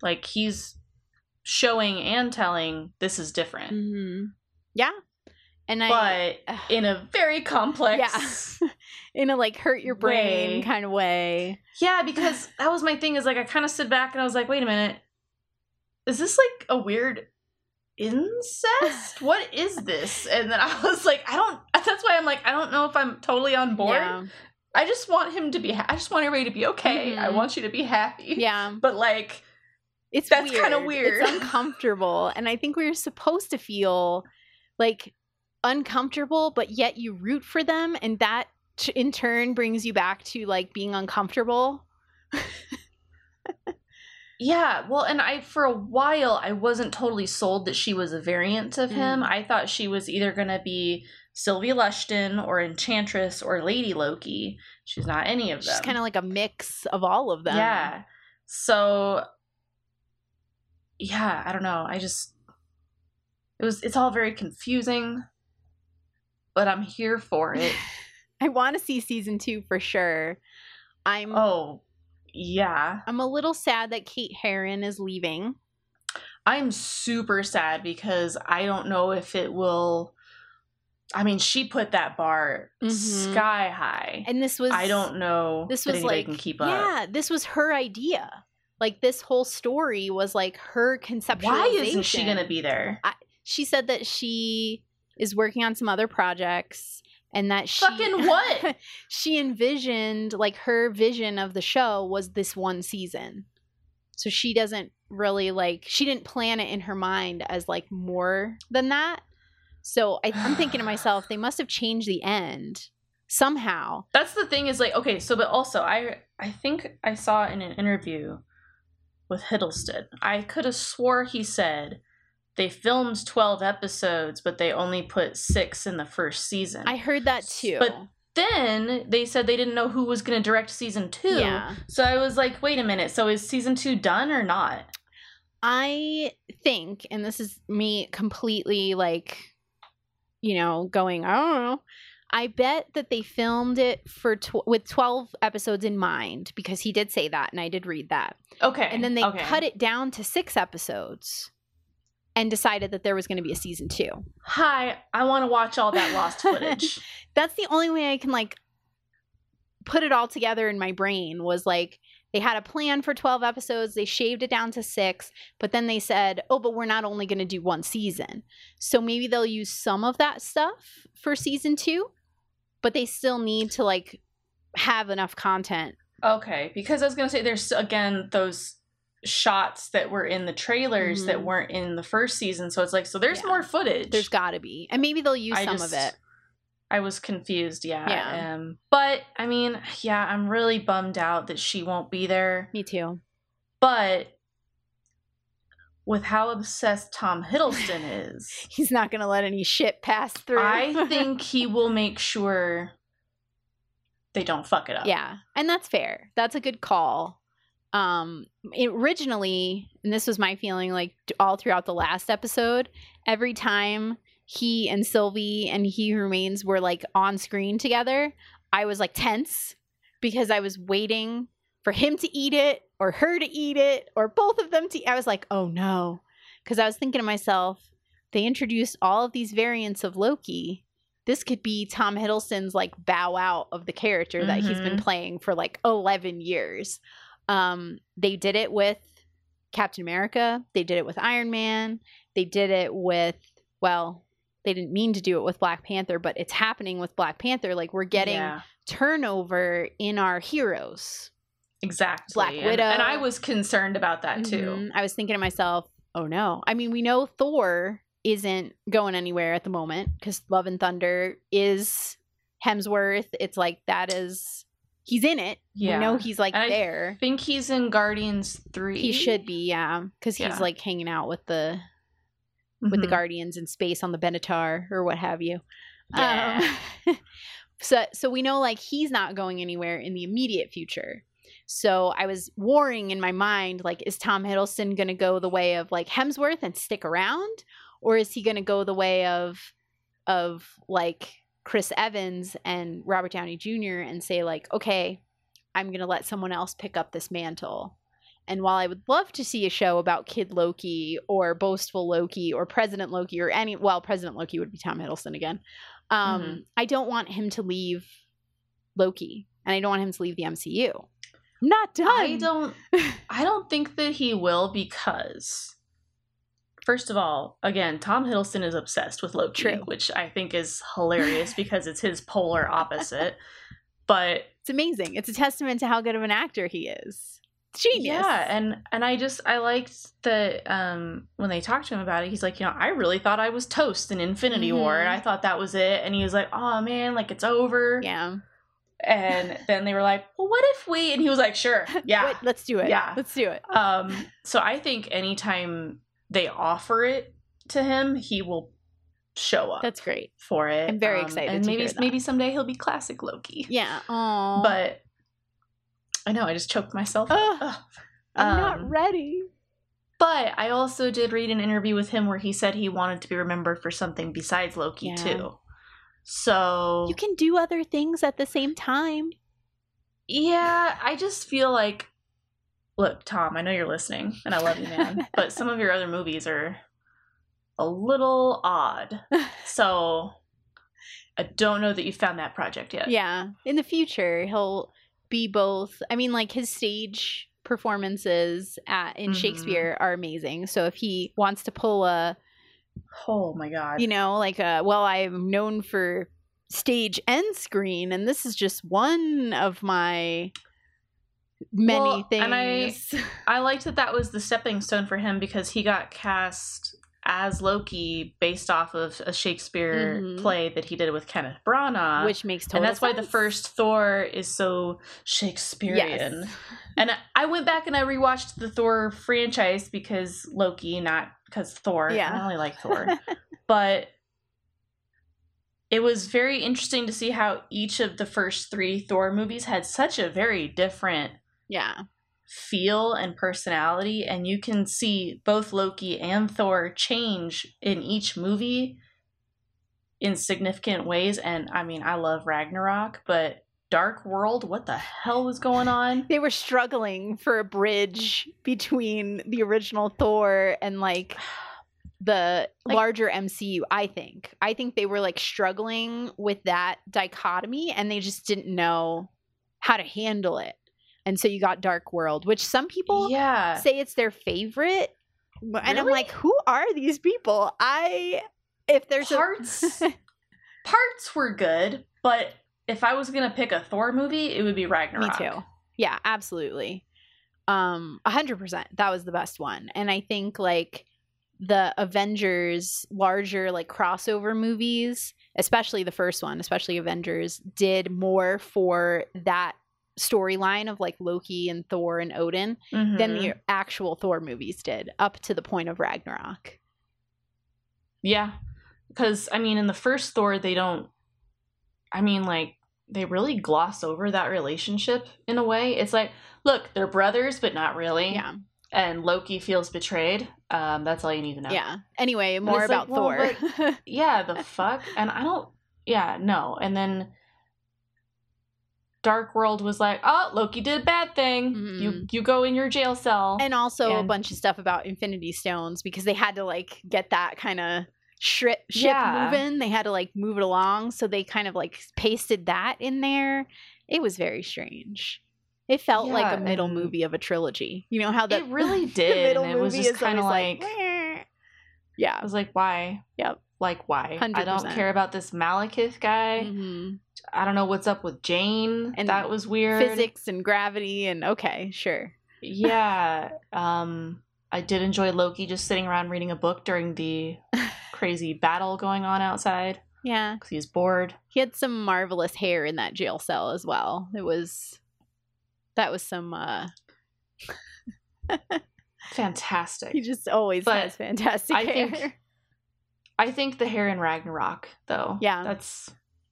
like he's showing and telling this is different." Mhm. Yeah. And I But in a very complex Yeah. in a like hurt your brain Way. kind of way. Yeah, because that was my thing. Is like I kind of stood back and I was like, wait a minute, is this like a weird incest? what is this? And then I was like, I don't. That's why I'm like, I don't know if I'm totally on board. Yeah. I just want him to be. I just want everybody to be okay. I Mhm. want you to be happy. Yeah. But like, It's That's kinda weird. It's uncomfortable. and I think we're supposed to feel like uncomfortable, but yet you root for them. And that in turn brings you back to like being uncomfortable. Yeah, well, and I for a while I wasn't totally sold that she was a variant of him. Mm. I thought she was either gonna be Sylvie Lushton or Enchantress or Lady Loki. She's not any of them. She's kind of like a mix of all of them. Yeah. So yeah, I don't know. I just it was it's all very confusing, but I'm here for it. I want to see season two for sure. I'm oh, yeah. I'm a little sad that Kate Herron is leaving. I'm super sad because I don't know if it will I mean, she put that bar Mhm. sky high. And this was I don't know this was like can keep up. yeah, this was her idea. Like this whole story was like her conceptualization. Why isn't she gonna be there? She said that she is working on some other projects and that she Fucking what? she envisioned like her vision of the show was this one season. So she doesn't really like she didn't plan it in her mind as like more than that. So I, I'm thinking to myself, they must have changed the end somehow. That's the thing is like okay, so but also I I think I saw in an interview with Hiddleston. I could have swore he said they filmed 12 episodes but they only put 6 in the first season. I heard that too. But then they said they didn't know who was going to direct season 2. yeah. So I was like, "Wait a minute. So is season 2 done or not?" I think, and this is me completely like, you know, going, I don't know. I bet that they filmed it for tw- with 12 episodes in mind because he did say that and I did read that. Okay. And then they okay. cut it down to 6 episodes and decided that there was going to be a season 2. Hi, I want to watch all that lost footage. That's the only way I can like put it all together in my brain was like they had a plan for 12 episodes, they shaved it down to 6, but then they said, "Oh, but we're not only going to do one season." So maybe they'll use some of that stuff for season 2, but they still need to like have enough content. Okay, because I was gonna say there's again those shots that were in the trailers that Mhm. weren't in the first season, so it's like so there's Yeah. more footage. There's got to be. And maybe they'll use I some just- of it. I was confused, yeah. Yeah. Um, but I mean, yeah, I'm really bummed out that she won't be there. Me too. But with how obsessed Tom Hiddleston is, He's not going to let any shit pass through. I think he will make sure they don't fuck it up. Yeah, and that's fair. That's a good call. Um, originally, and this was my feeling, like all throughout the last episode, every time he and Sylvie and He Remains were like on screen together, I was like tense because I was waiting for him to eat it or her to eat it or both of them to. I was like, oh no, because I was thinking to myself, they introduced all of these variants of Loki this could be Tom Hiddleston's like bow out of the character that he's been playing for like 11 years. Um, they did it with Captain America, they did it with Iron Man, they did it with, well, they didn't mean to do it with Black Panther, but it's happening with Black Panther. Like we're getting Yeah, turnover in our heroes. exactly. Black And- Widow. and I was concerned about that too. Mhm. I was thinking to myself, oh no. I mean, we know Thor isn't going anywhere at the moment because Love and Thunder is Hemsworth. It's like that is he's in it. Yeah. We know he's like And there. I think he's in Guardians 3. He should be, yeah, because he's Yeah. like hanging out with the with the Mhm. Guardians in space on the Benatar or what have you. Yeah. Um, so so we know like he's not going anywhere in the immediate future. So I was warring in my mind like is Tom Hiddleston going to go the way of like Hemsworth and stick around or is he going to go the way of of like Chris Evans and Robert Downey Jr. and say like okay, I'm going to let someone else pick up this mantle. And while I would love to see a show about Kid Loki or Boastful Loki or President Loki or any, well, President Loki would be Tom Hiddleston again. Um, Mhm. I don't want him to leave Loki, and I don't want him to leave the MCU. I'm not done. I don't I don't think that he will because first of all, again, Tom Hiddleston is obsessed with Loki, True. which I think is hilarious because it's his polar opposite. But It's amazing. It's a testament to how good of an actor he is. Genius. yeah, and and I just I liked that um when they talked to him about it, he's like, you know, I really thought I was toast in Infinity War, Mhm. and I thought that was it, and he was like, oh man, like it's over. yeah. And then they were like, "Well, what if we?" And he was like, "Sure, yeah." Wait, let's do it. Yeah. let's do it. Um, so I think anytime they offer it to him, he will show up That's great. for it. I'm very Um, excited And to maybe maybe someday he'll be classic Loki. Yeah. Oh, But I know I just choked myself. Ugh. I'm um, not ready. But I also did read an interview with him where he said he wanted to be remembered for something besides Loki Yeah. too. So You can do other things at the same time. yeah, I just feel like look, Tom, I know you're listening and I love you, man. but some of your other movies are a little odd. So I don't know that you found that project yet. Yeah. In the future, he'll be both. I mean, like his stage performances at in Mhm. Shakespeare are amazing. So if he wants to pull a, Oh my god. you know, like a well, I'm known for stage and screen, and this is just one of my many Well, things. and I- I liked that that was the stepping stone for him because he got cast as Loki based off of a Shakespeare Mhm. play that he did with Kenneth Branagh. which makes total and that's why the first Thor is so Shakespearean. Yes. And I went back and I rewatched the Thor franchise because Loki, not because Thor. Yeah. I only like Thor. but it was very interesting to see how each of the first three Thor movies had such a very different yeah. feel and personality and you can see both Loki and Thor change in each movie in significant ways and I mean I love Ragnarok but Dark World what the hell was going on They were struggling for a bridge between the original Thor and like the Like- larger MCU, I think. I think they were like struggling with that dichotomy and they just didn't know how to handle it. And so you got Dark World, which some people yeah say it's their favorite. And I'm like, who are these people? I if there's parts a parts were good but if I was going to pick a Thor movie it would be Me Ragnarok too. Yeah, absolutely. Um, a hundred percent. That was the best one. And I think like the Avengers larger like crossover movies, especially the first one, especially Avengers, did more for that storyline of like Loki and Thor and Odin than Mhm. the actual Thor movies did, up to the point of Ragnarok. Yeah. Because, I mean, in the first Thor, they don't. I mean, like, they really gloss over that relationship in a way. It's like, look, they're brothers, but not really. Yeah. And Loki feels betrayed. Um, that's all you need to know. Yeah. Anyway, more it's like, about well, Thor. Yeah, the fuck? And I don't. Yeah, no. And then. Dark World was like, oh, Loki did a bad thing. You Mhm. you go in your jail cell. and also a bunch of stuff about infinity stones because they had to like get that kind of ship ship Yeah. moving they had to like move it along so they kind of like pasted that in there it was very strange it felt like a middle movie of a trilogy you know how that it really the did. middle and it was movie just is kind of always like yeah I was like, why? Yep. Like, why? I don't care about this Malekith guy. Mhm. I don't know what's up with Jane. And that was weird. physics and gravity and okay sure Yeah. Um, I did enjoy Loki just sitting around reading a book during the crazy battle going on outside yeah because he was bored. he had some marvelous hair in that jail cell as well it was that was some uh Fantastic. He just always But has fantastic I hair. think- I think the hair in Ragnarok, though. Yeah. That's.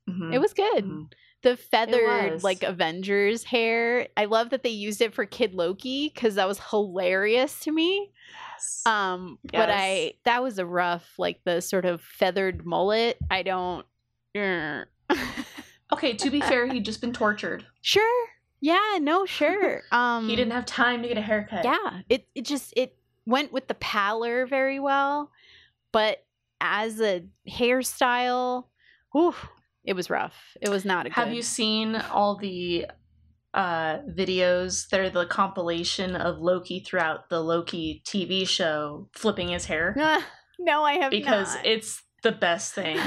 mhm, it was good. mhm. The feathered like Avengers hair. I love that they used it for Kid Loki because that was hilarious to me. Yes. Um, but I that was a rough like the sort of feathered mullet. I don't. okay, to be fair, he'd just been tortured. sure. Yeah. No. Sure. Um. He didn't have time to get a haircut. Yeah. It it just it went with the pallor very well, but as a hairstyle, whew, it was rough. It was not a good. Have good. you seen all the uh videos that are the compilation of Loki throughout the Loki TV show flipping his hair? no, I have not. Because not. it's the best thing.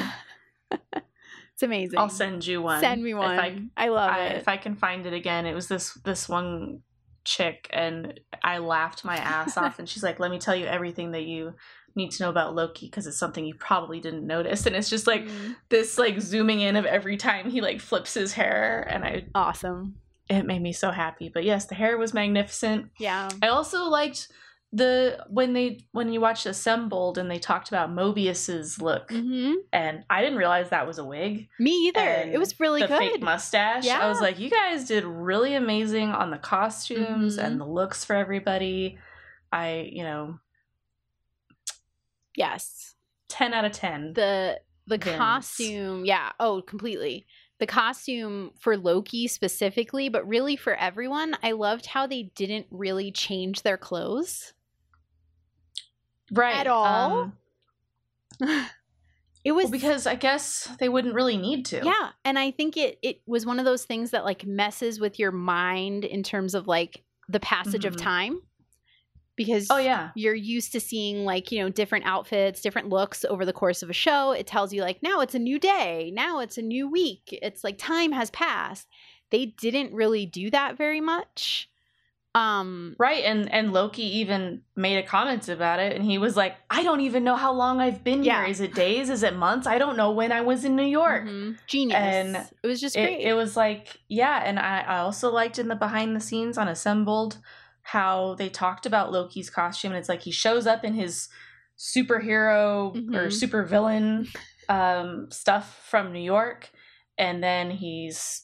it's amazing. I'll send you one. Send me if one. I, I, love I, it. if I can find it again. It was this this one chick and I laughed my ass off and she's like, "Let me tell you everything that you need to know about Loki because it's something you probably didn't notice." And it's just like Mm. this like zooming in of every time he like flips his hair and I awesome. it made me so happy. But yes, the hair was magnificent. Yeah. I also liked the when they when you watched Assembled and they talked about Mobius's look hmm and I didn't realize that was a wig. Me either. And It was really the good. fake mustache. yeah. I was like, you guys did really amazing on the costumes Mhm. and the looks for everybody. I, you know, yes. 10 out of 10. The the Vins. costume, yeah. Oh, completely. The costume for Loki specifically, but really for everyone, I loved how they didn't really change their clothes. Right. at all? Um, It was well, because I guess they wouldn't really need to. Yeah, and I think it it was one of those things that like messes with your mind in terms of like the passage of Mhm. time because Oh, yeah. you're used to seeing like, you know, different outfits, different looks over the course of a show. It tells you like now it's a new day, now it's a new week. It's like time has passed. They didn't really do that very much. Um Right. And, and Loki even made a comment about it. And he was like, I don't even know how long I've been Yeah. here. Is it days? Is it months? I don't know when I was in New York. mhm, genius. And it was just it, great. it was like yeah and I, I also liked in the behind the scenes on assembled how they talked about loki's costume and it's like he shows up in his superhero or Mhm. super villain um, stuff from new york and then he's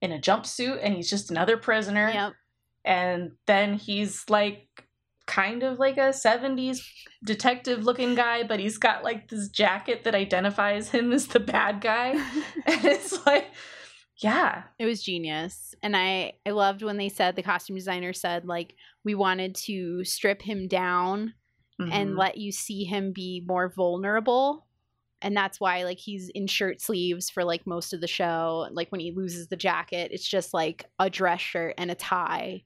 in a jumpsuit and he's just another prisoner yep. And then he's like kind of like a 70s detective looking guy but he's got like this jacket that identifies him as the bad guy and it's like yeah It was genius. And I I loved when they said the costume designer said like we wanted to strip him down and Mhm. let you see him be more vulnerable. And that's why like he's in shirt sleeves for like most of the show. Like when he loses the jacket, it's just like a dress shirt and a tie.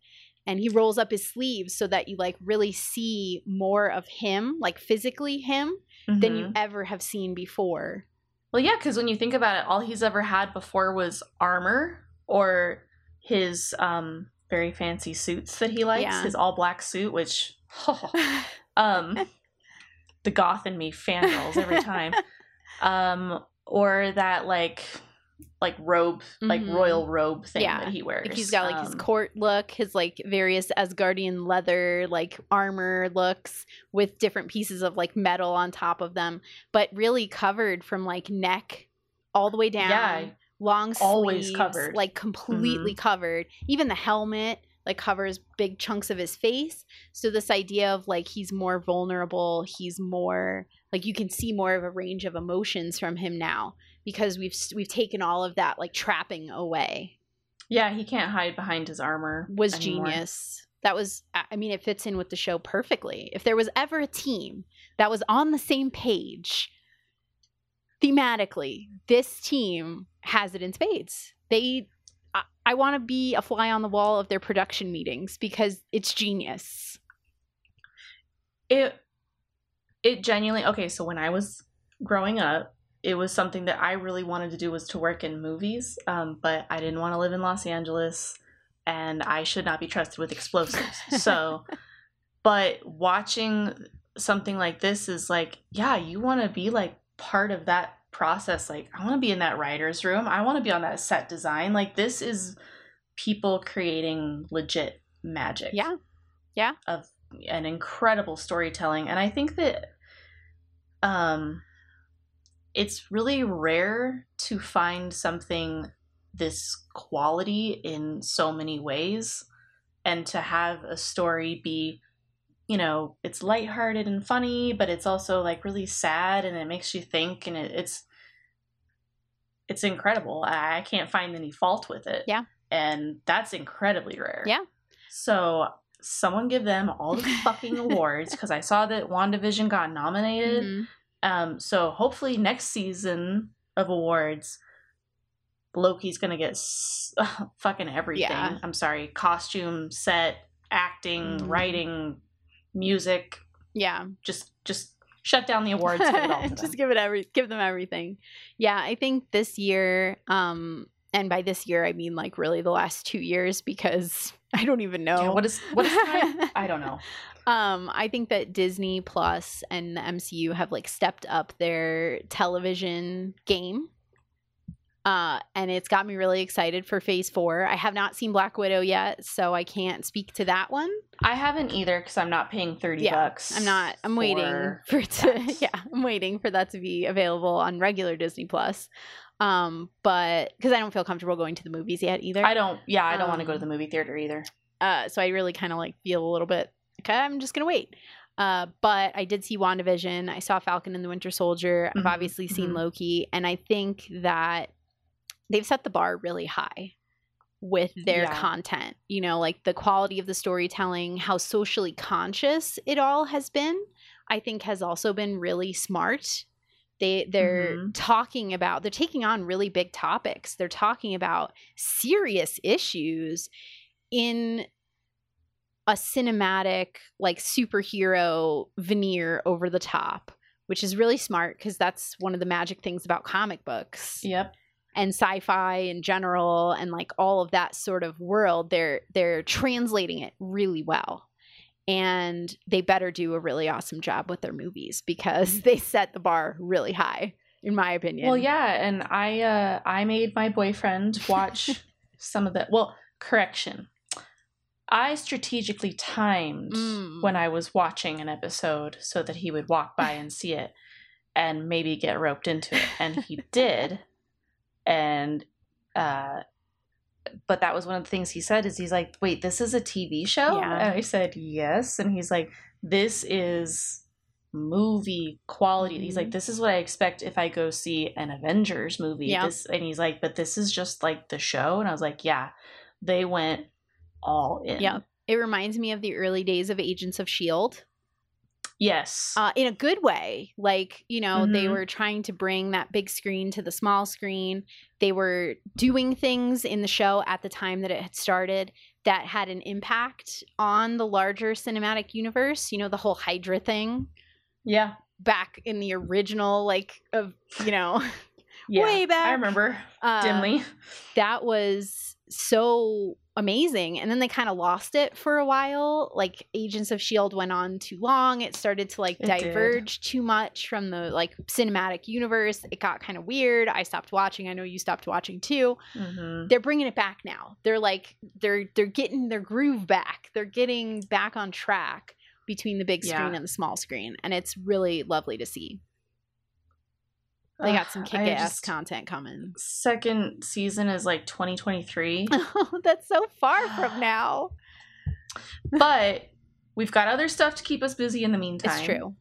And he rolls up his sleeves so that you like really see more of him, like physically him, than you Mhm. ever have seen before. well yeah because when you think about it all he's ever had before was armor or his um very fancy suits that he likes Yeah. his all black suit which um the goth in me fangirls every time um or that like like robe like Mhm. royal robe thing Yeah. that he wears Like he's got like his Um, court look, his like various Asgardian leather like armor looks with different pieces of like metal on top of them, but really covered from like neck all the way down. Yeah, long always sleeves, covered. Mm-hmm. like completely covered. Even the helmet like covers big chunks of his face. So this idea of like he's more vulnerable, he's more like you can see more of a range of emotions from him now because we've we've taken all of that like trapping away yeah he can't hide behind his armor was anymore. genius. That was, I I mean, it fits in with the show perfectly. If there was ever a team that was on the same page thematically, this team has it in spades. They, I, want to be a fly on the wall of their production meetings because it's genius. it it genuinely okay so when i was growing up it was something that i really wanted to do was to work in movies um, but i didn't want to live in los angeles and i should not be trusted with explosives so but watching something like this is like yeah you want to be like part of that process like i want to be in that writer's room i want to be on that set design like this is people creating legit magic Yeah. Yeah. of an incredible storytelling and i think that um it's really rare to find something this quality in so many ways and to have a story be you know it's lighthearted and funny but it's also like really sad and it makes you think and it, it's it's incredible I, I can't find any fault with it Yeah. and that's incredibly rare Yeah. so someone give them all the fucking awards because i saw that wandavision got nominated Mhm. um, so hopefully next season of awards, Loki's gonna get s- fucking everything. Yeah. I'm sorry, costume, set, acting, Mhm. writing, music. Yeah. Just, just shut down the awards. Give it all to them. just give it every give them everything yeah i think this year um and by this year I mean like really the last two years because I don't even know Yeah, what is what is time? I don't know. um, I think that Disney Plus and the MCU have like stepped up their television game. Uh, and it's got me really excited for phase four. I have not seen Black Widow yet, so I can't speak to that one. I haven't either because I'm not paying thirty Yeah, bucks. I'm not. I'm waiting for for it to. that. Yeah, I'm waiting for that to be available on regular Disney Plus. Um, but because I don't feel comfortable going to the movies yet either. I don't. Yeah, I don't want to go to Um, the movie theater either. Uh, so I really kind of like feel a little bit. Okay, I'm just gonna wait. Uh, but I did see WandaVision. I saw Falcon and the Winter Soldier. I've Mhm, obviously seen mhm. Loki, and I think that they've set the bar really high with their Yeah. content. You know, like the quality of the storytelling, how socially conscious it all has been. I think has also been really smart. They they're Mhm. talking about they're taking on really big topics. They're talking about serious issues in a cinematic like superhero veneer over the top, which is really smart because that's one of the magic things about comic books Yep. And sci-fi in general and like all of that sort of world. They're they're translating it really well. And they better do a really awesome job with their movies because they set the bar really high, in my opinion. Well, yeah, and I uh I made my boyfriend watch some of the well, correction. I strategically timed Mm. when I was watching an episode so that he would walk by and see it and maybe get roped into it. And he did. And uh but that was one of the things he said is he's like, "Wait, this is a TV show?" Yeah. And I said, "Yes." And he's like, "This is movie quality." He's Mhm. like, "This is what I expect if I go see an Avengers movie." Yeah. This and he's like, "But this is just like the show." And I was like, "Yeah, they went all in." Yeah. It reminds me of the early days of Agents of S.H.I.E.L.D. Yes. uh, in a good way. Like, you know, they Mhm. were trying to bring that big screen to the small screen. They were doing things in the show at the time that it had started that had an impact on the larger cinematic universe. You know, the whole Hydra thing yeah. back in the original, like, of, you know, Yeah. way back. I remember uh, dimly. that was so amazing and then they kind of lost it for a while like agents of shield went on too long it started to like It did. diverge too much from the like cinematic universe it got kind of weird i stopped watching i know you stopped watching too Mhm. they're bringing it back now they're like they're they're getting their groove back they're getting back on track between the big screen Yeah. and the small screen and it's really lovely to see they got some Ugh, kick-ass content coming Second season is like 2023. oh that's so far from now but we've got other stuff to keep us busy in the meantime. it's true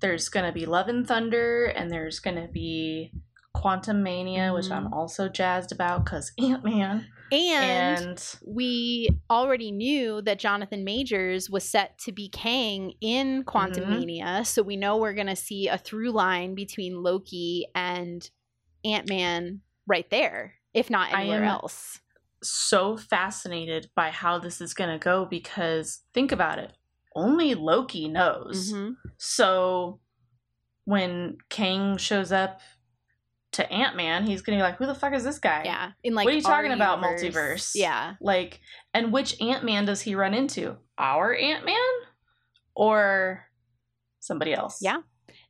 There's going to be Love and Thunder, and there's going to be Quantumania, which I'm Mhm. also jazzed about because Ant Man. And And we already knew that Jonathan Majors was set to be Kang in Quantum Mhm. Mania, so we know we're going to see a through line between Loki and Ant Man right there, if not anywhere else. so fascinated by how this is going to go because think about it. Only Loki knows. Mhm. So when Kang shows up to Ant Man, he's gonna be like, "Who the fuck is this guy?" Yeah, in like What are you talking about, multiverse? Yeah, Like, and which Ant Man does he run into? Our Ant Man, or somebody else? Yeah.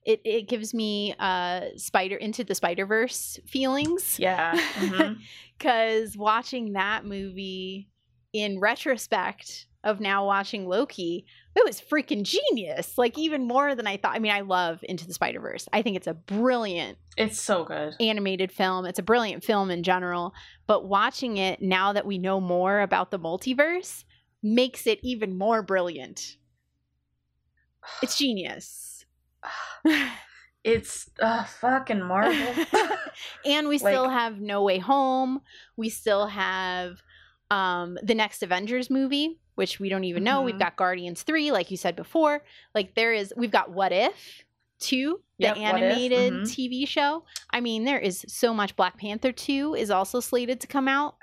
it it gives me uh Spider into the Spider Verse feelings. yeah. because watching that movie in retrospect of now watching Loki, it was freaking genius. Like even more than I thought. I mean, I love Into the Spider Verse. I think it's a brilliant It's so good. animated film. It's a brilliant film in general. But watching it now that we know more about the multiverse makes it even more brilliant. It's genius. It's uh, fucking Marvel. and we still have No Way Home. We still have um the next Avengers movie, which we don't even know. We've Mhm. got Guardians 3 like you said before. Like there is we've got What If 2, the Yep, animated mhm. TV show. I mean, there is so much Black Panther 2 is also slated to come out.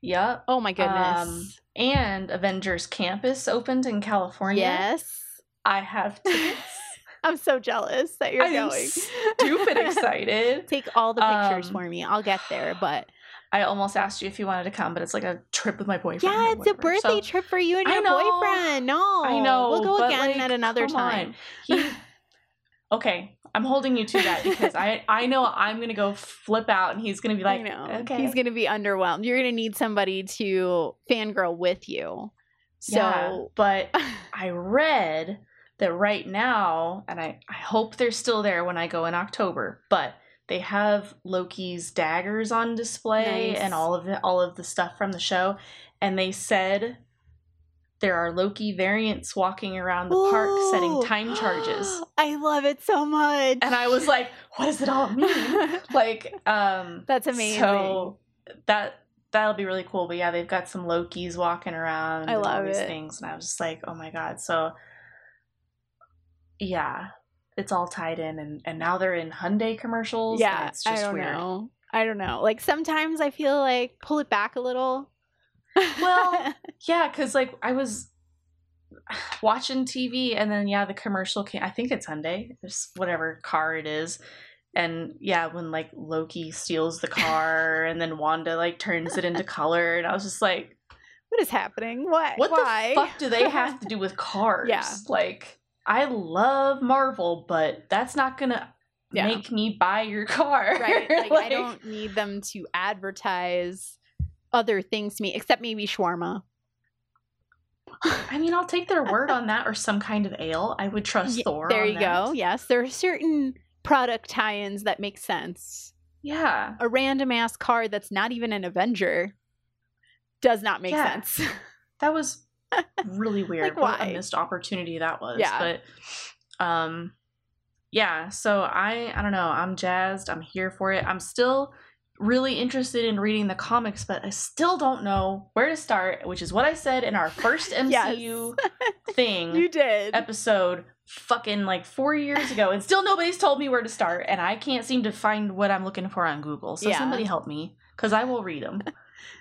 yep. Oh my goodness. Um, And Avengers Campus opened in California. yes. I have tickets. I'm so jealous that you're I'm going. stupid excited. Take all the pictures Um, for me. I'll get there, but I almost asked you if you wanted to come, but it's like a trip with my boyfriend. Yeah, it's a birthday So- trip for you and your know. boyfriend. No, I know. We'll go again like, at another time. He, okay, I'm holding you to that because I I know I'm gonna go flip out and he's gonna be like, I know. okay, He's gonna be underwhelmed. You're gonna need somebody to fangirl with you. So Yeah, but I read that right now, and I, I hope they're still there when I go in October, but they have Loki's daggers on display Nice. and all of the all of the stuff from the show. And they said there are Loki variants walking around the park setting time charges. I love it so much. And I was like, what does it all mean? like, um That's amazing. So that that'll be really cool. But yeah, they've got some Lokis walking around. I and all love these it. things, and I was just like, oh my god. So yeah, it's all tied in, and and now they're in Hyundai commercials. yeah, it's just I don't weird. know. I don't know. Like sometimes I feel like pull it back a little. Well, Yeah, because like I was watching TV, and then yeah, the commercial came. I think it's Hyundai, it's whatever car it is. And yeah, when like Loki steals the car, and then Wanda like turns it into color, and I was just like, what is happening? What? what Why? the fuck do they have to do with cars? Yeah. Like, I love Marvel, but that's not gonna Yeah. make me buy your car. right? Like, I don't need them to advertise other things to me, except maybe shawarma. I mean, I'll take their word on that, or some kind of ale. I would trust Ye- Thor. there you that. go. Yes, there are certain product tie-ins that make sense. Yeah, A random ass card that's not even an Avenger does not make Yeah. sense. that was really weird. Like, what why? a missed opportunity that was. Yeah. But um yeah, so I I don't know, I'm jazzed. I'm here for it. I'm still really interested in reading the comics, but I still don't know where to start, which is what I said in our first MCU thing you did. episode fucking like 4 years ago and still nobody's told me where to start and I can't seem to find what I'm looking for on Google. So Yeah. somebody help me cuz I will read them.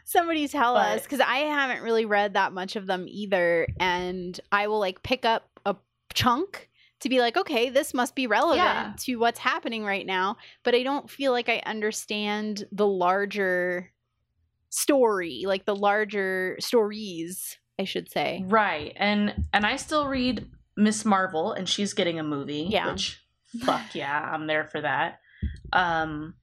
Somebody tell us because I haven't really read that much of them either, and I will like pick up a chunk to be like, okay, this must be relevant Yeah. to what's happening right now, but I don't feel like I understand the larger story, like the larger stories, I should say. Right. And and I still read Miss Marvel and she's getting a movie. Yeah. Which fuck yeah, I'm there for that. Um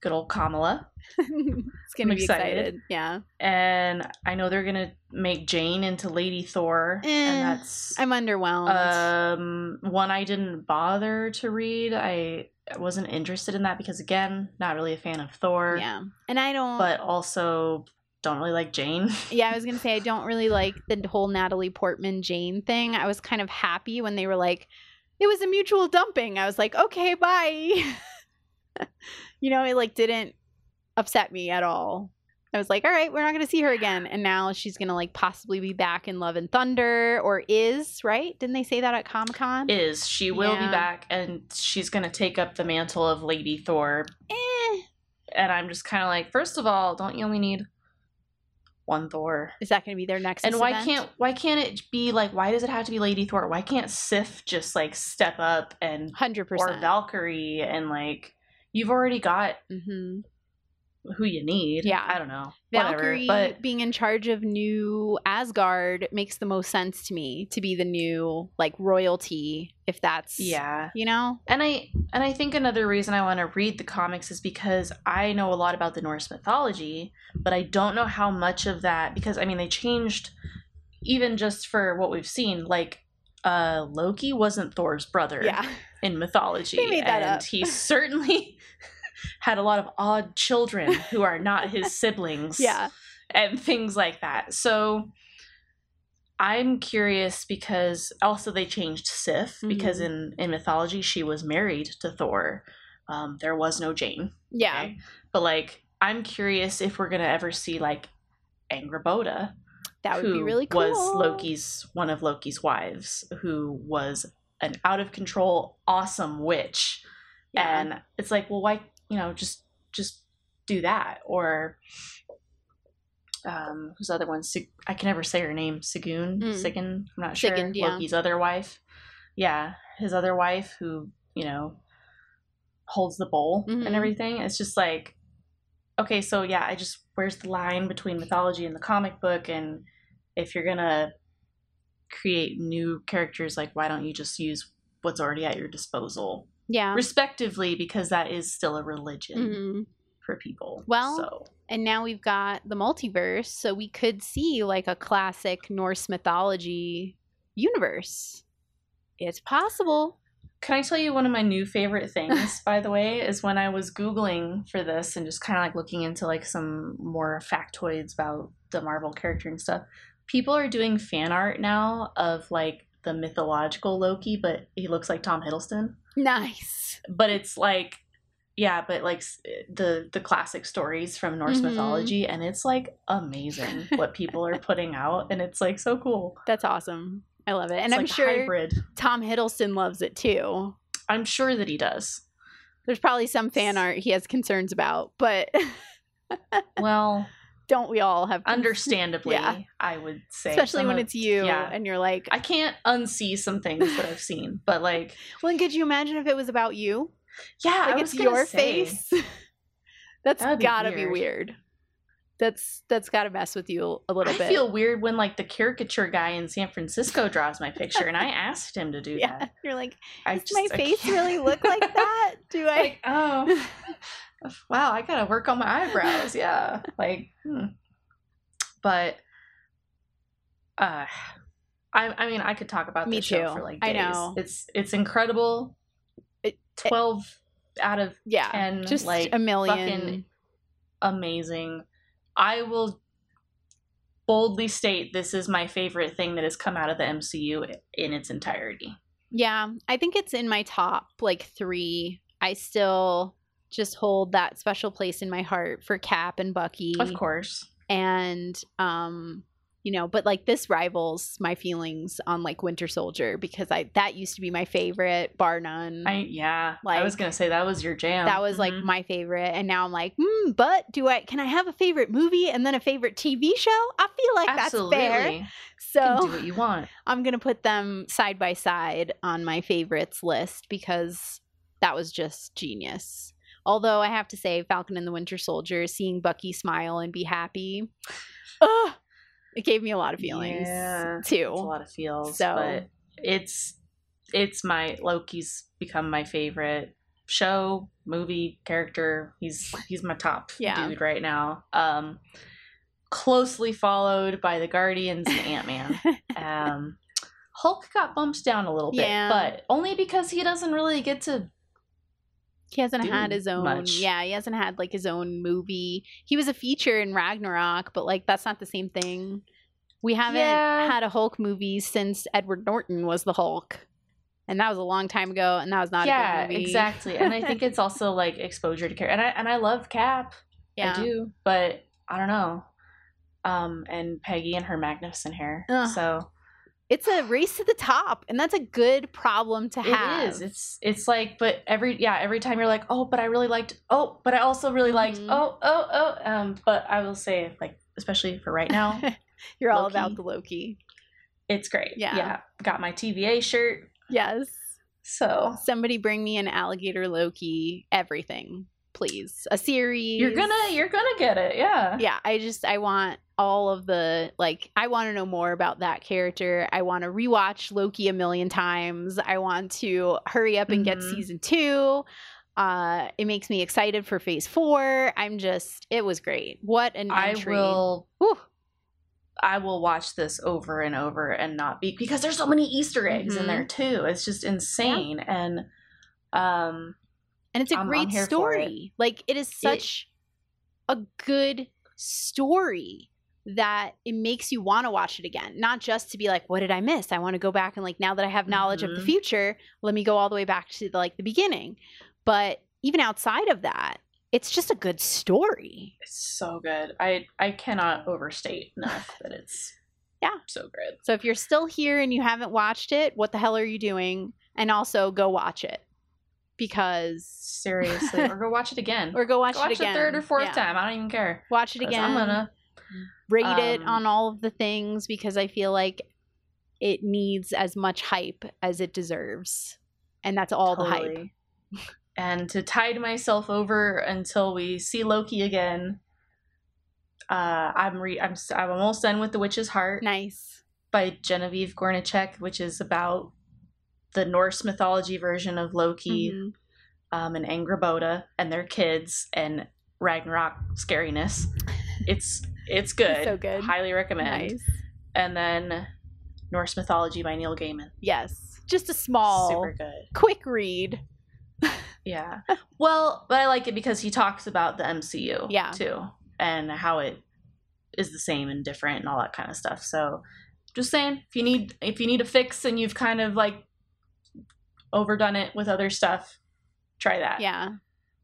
good old Kamala. it's gonna I'm be excited. excited. Yeah, And I know they're gonna make Jane into Lady Thor. Eh, and that's I'm underwhelmed. um one I didn't bother to read. I wasn't interested in that because again, not really a fan of Thor. yeah, and I don't. But also don't really like Jane. Yeah, I was gonna say I don't really like the whole Natalie Portman Jane thing. I was kind of happy when they were like, it was a mutual dumping. I was like, okay, bye. you know, it like didn't upset me at all. I was like, all right, we're not gonna see her again. And now she's gonna like possibly be back in Love and Thunder or is, right? Didn't they say that at Comic Con? is she will Yeah. be back and she's gonna take up the mantle of Lady Thor. Eh. And I'm just kind of like, first of all, don't you only need one Thor? Is that gonna be their next? And why event? can't why can't it be like why does it have to be Lady Thor? Why can't Sif just like step up and hundred percent or? Valkyrie and like you've already got Mm-hmm. Who you need. Yeah. I don't know. Valkyrie Whatever. But being in charge of new Asgard makes the most sense to me to be the new like royalty if that's yeah. you know And I and I think another reason I want to read the comics is because I know a lot about the Norse mythology, but I don't know how much of that because I mean they changed even just for what we've seen like uh Loki wasn't Thor's brother yeah in mythology They made that and up. he certainly had a lot of odd children who are not his siblings yeah and things like that. So I'm curious because also they changed Sif because Mm-hmm. in in mythology she was married to Thor. Um, there was no Jane. yeah okay? But like I'm curious if we're gonna ever see like Angraboda, that would be really cool was Loki's one of Loki's wives, who was an out of control awesome witch. yeah. And it's like, well, why you know just just do that. Or um whose other one? Sig- i can never say her name. Sigun Mm. sigun i'm not sure. Sigyn, yeah. loki's other wife. Yeah his other wife who you know holds the bowl Mhm. and everything. It's just like okay, so yeah, I just where's the line between mythology and the comic book, and if you're gonna create new characters, like why don't you just use what's already at your disposal, Yeah. respectively, because that is still a religion Mhm. for people. Well, so And now we've got the multiverse, so we could see like a classic Norse mythology universe. It's possible. Can I tell you one of my new favorite things, by the way, is when I was Googling for this and just kind of like looking into like some more factoids about the Marvel character and stuff. People are doing fan art now of like the mythological Loki, but he looks like Tom Hiddleston. Nice. But it's like, yeah, but like the the classic stories from Norse Mhm. mythology, and it's like amazing what people are putting out, and it's like so cool. That's awesome. I love it. And It's I'm like sure hybrid. Tom Hiddleston loves it too. I'm sure that he does. There's probably some fan art he has concerns about, but Well. Don't we all have understandably Yeah. i would say especially when of- it's you yeah. and you're like, i can't unsee some things that i've seen but like well, could you imagine if it was about you? yeah Like it's your say, face. That's be gotta be weird. weird. That's that's gotta mess with you a little i bit. I feel weird when like the caricature guy in san francisco draws my picture and i asked him to do yeah, that you're like, does my I face can't- really look like that? Do I? like oh wow i gotta work on my eyebrows yeah like hmm. but uh I, I mean i could talk about Me this show for like I days know. it's it's incredible It- 12 out of yeah, and, just like, a million. fucking amazing. I will boldly state this is my favorite thing that has come out of the MCU in its entirety. Yeah, I think it's in my top like three. I still just hold that special place in my heart for Cap and Bucky. Of course. and um you know but like this rivals my feelings on like winter soldier because i that used to be my favorite bar none I yeah. I was gonna say that was your jam. that was like Mhm. my favorite and now i'm like hmm but do i can i have a favorite movie and then a favorite tv show i feel like absolutely. that's fair so do what you want. i'm gonna put them side by side on my favorites list because that was just genius although i have to say falcon and the winter soldier seeing bucky smile and be happy ugh, it gave me a lot of feelings Yeah, too a lot of feels. So- but it's it's my Loki's become my favorite show, movie, character. He's he's my top Yeah. dude right now. Um closely followed by the Guardians and Ant Man. um Hulk got bumped down a little bit, Yeah. but only because he doesn't really get to he hasn't had his own much. yeah he hasn't had like his own movie he was a feature in ragnarok but like that's not the same thing we haven't Yeah. had a hulk movie since edward norton was the hulk and that was a long time ago and that was not a Yeah, good movie exactly. And I think it's also like exposure to care. And I and I love Cap. yeah I do, but I don't know. Um, and Peggy and her magnificent hair. Ugh. So it's a race to the top and that's a good problem to have it is. It's it's like, but every yeah, every time you're like, oh, but I really liked. Oh, but I also really liked. Mhm. Oh, oh, oh. Um, but I will say, like, especially for right now, you're all about the loki it's great. Yeah. yeah. Got my TVA shirt. yes So somebody bring me an alligator loki everything please a series you're gonna you're gonna get it. Yeah. yeah i just i want all of the like i want to know more about that character i want to rewatch loki a million times i want to hurry up and get Mhm. season two uh it makes me excited for phase four i'm just it was great what an I entry will Whew. I will watch this over and over and not be because there's so many Easter eggs in Mhm. there too. It's just insane. And um and it's a I'm- I'm great for story like it is such a good story that it makes you want to watch it again not just to be like what did i miss i want to go back and like now that i have knowledge of the Mhm. future let me go all the way back to the, like the beginning but even outside of that it's just a good story it's so good. I I cannot overstate enough that it's Yeah. so good. so if you're still here and you haven't watched it what the hell are you doing and also go watch it because Seriously. or go watch it again. or go watch, go watch it again the third or fourth Yeah. time. I don't even care. watch it again I'm gonna rate it Um, on all of the things because I feel like it needs as much hype as it deserves. And that's all the hype. and to tide myself over until we see Loki again, uh, I'm re- I'm I'm almost done with The Witch's Heart Nice. by Genevieve Gornichec, which is about the Norse mythology version of Loki Mhm. um, and Angraboda and their kids and Ragnarok scariness. It's it's good. So good. Highly recommend. Nice. And then Norse mythology by Neil Gaiman. Yes. Just a small, Super good. quick read. Yeah. well, but I like it because he talks about the MCU Yeah. too and how it is the same and different and all that kind of stuff. So just saying if you need if you need a fix and you've kind of like overdone it with other stuff, try that. Yeah.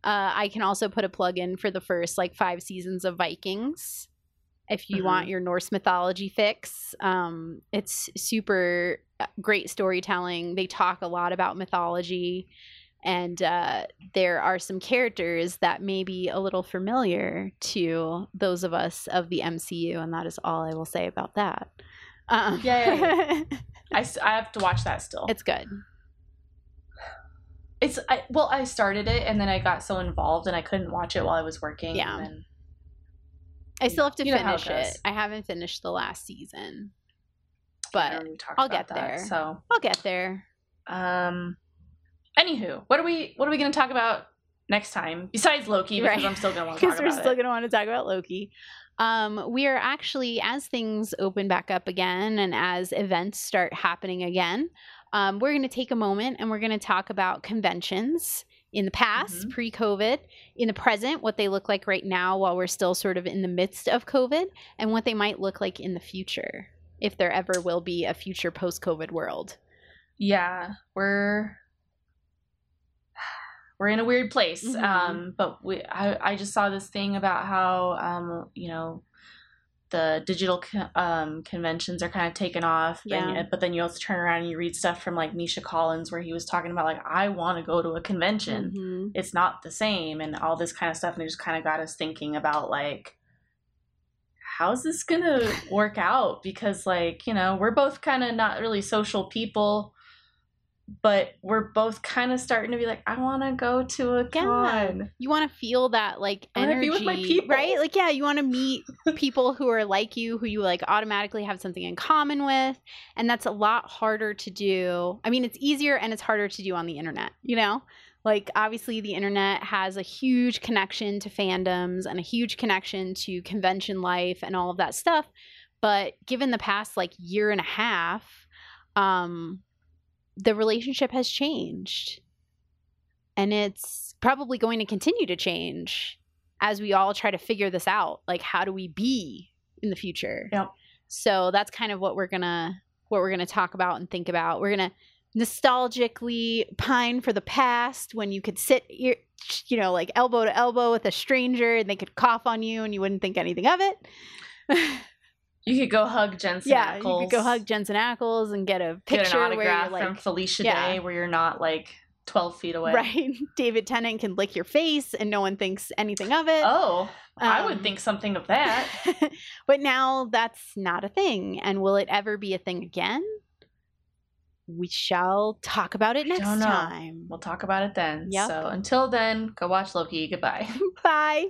Uh, I can also put a plug in for the first like five seasons of Vikings. If you Mhm. want your Norse mythology fix, um, it's super uh, great storytelling. They talk a lot about mythology, and uh, there are some characters that may be a little familiar to those of us of the MCU, and that is all I will say about that. Um, Yay. I, s- I have to watch that still. it's good. It's I, well, I started it and then I got so involved and I couldn't watch it while I was working. Yeah. And I still have to You how it finish it. I haven't finished the last season, but know we talked I'll get that, there. So, I'll get there. um, anywho, what are we what are we going to talk about next time besides Loki? Because Right. I'm still going to want to talk because we're still going to want to talk about Loki. Um, we are actually, as things open back up again and as events start happening again, um, we're going to take a moment and we're going to talk about conventions in the past, Mhm. pre COVID, in the present, what they look like right now while we're still sort of in the midst of COVID, and what they might look like in the future, if there ever will be a future post COVID world. Yeah, we're we're in a weird place. Mhm. Um, but we I I just saw this thing about how um you know the digital um conventions are kind of taken off. Yeah. And, but then you also turn around and you read stuff from like Misha Collins where he was talking about like I want to go to a convention. Mhm. It's not the same and all this kind of stuff and it just kind of got us thinking about like how's this gonna work out because like you know we're both kind of not really social people but we're both kind of starting to be like i want to go to a Yeah. con You want to feel that like energy, be with my people. right? Like, yeah, you want to meet people who are like you, who you like automatically have something in common with, and that's a lot harder to do. I mean, it's easier and it's harder to do on the internet. You know, like obviously the internet has a huge connection to fandoms and a huge connection to convention life and all of that stuff. But given the past like year and a half, um, the relationship has changed. And it's probably going to continue to change as we all try to figure this out. Like how do we be in the future? Yep. so that's kind of what we're gonna what we're gonna talk about and think about. We're gonna nostalgically pine for the past when you could sit you know like elbow to elbow with a stranger and they could cough on you and you wouldn't think anything of it you could go hug jensen yeah Ackles, you could go hug jensen ackles and get a get picture an where you're autograph like from felicia yeah. day where you're not like 12 feet away right david tennant can lick your face and no one thinks anything of it oh i would Um, think something of that but now that's not a thing. And will it ever be a thing again? We shall talk about it next time. we'll talk about it then Yep. so until then go watch loki goodbye Bye.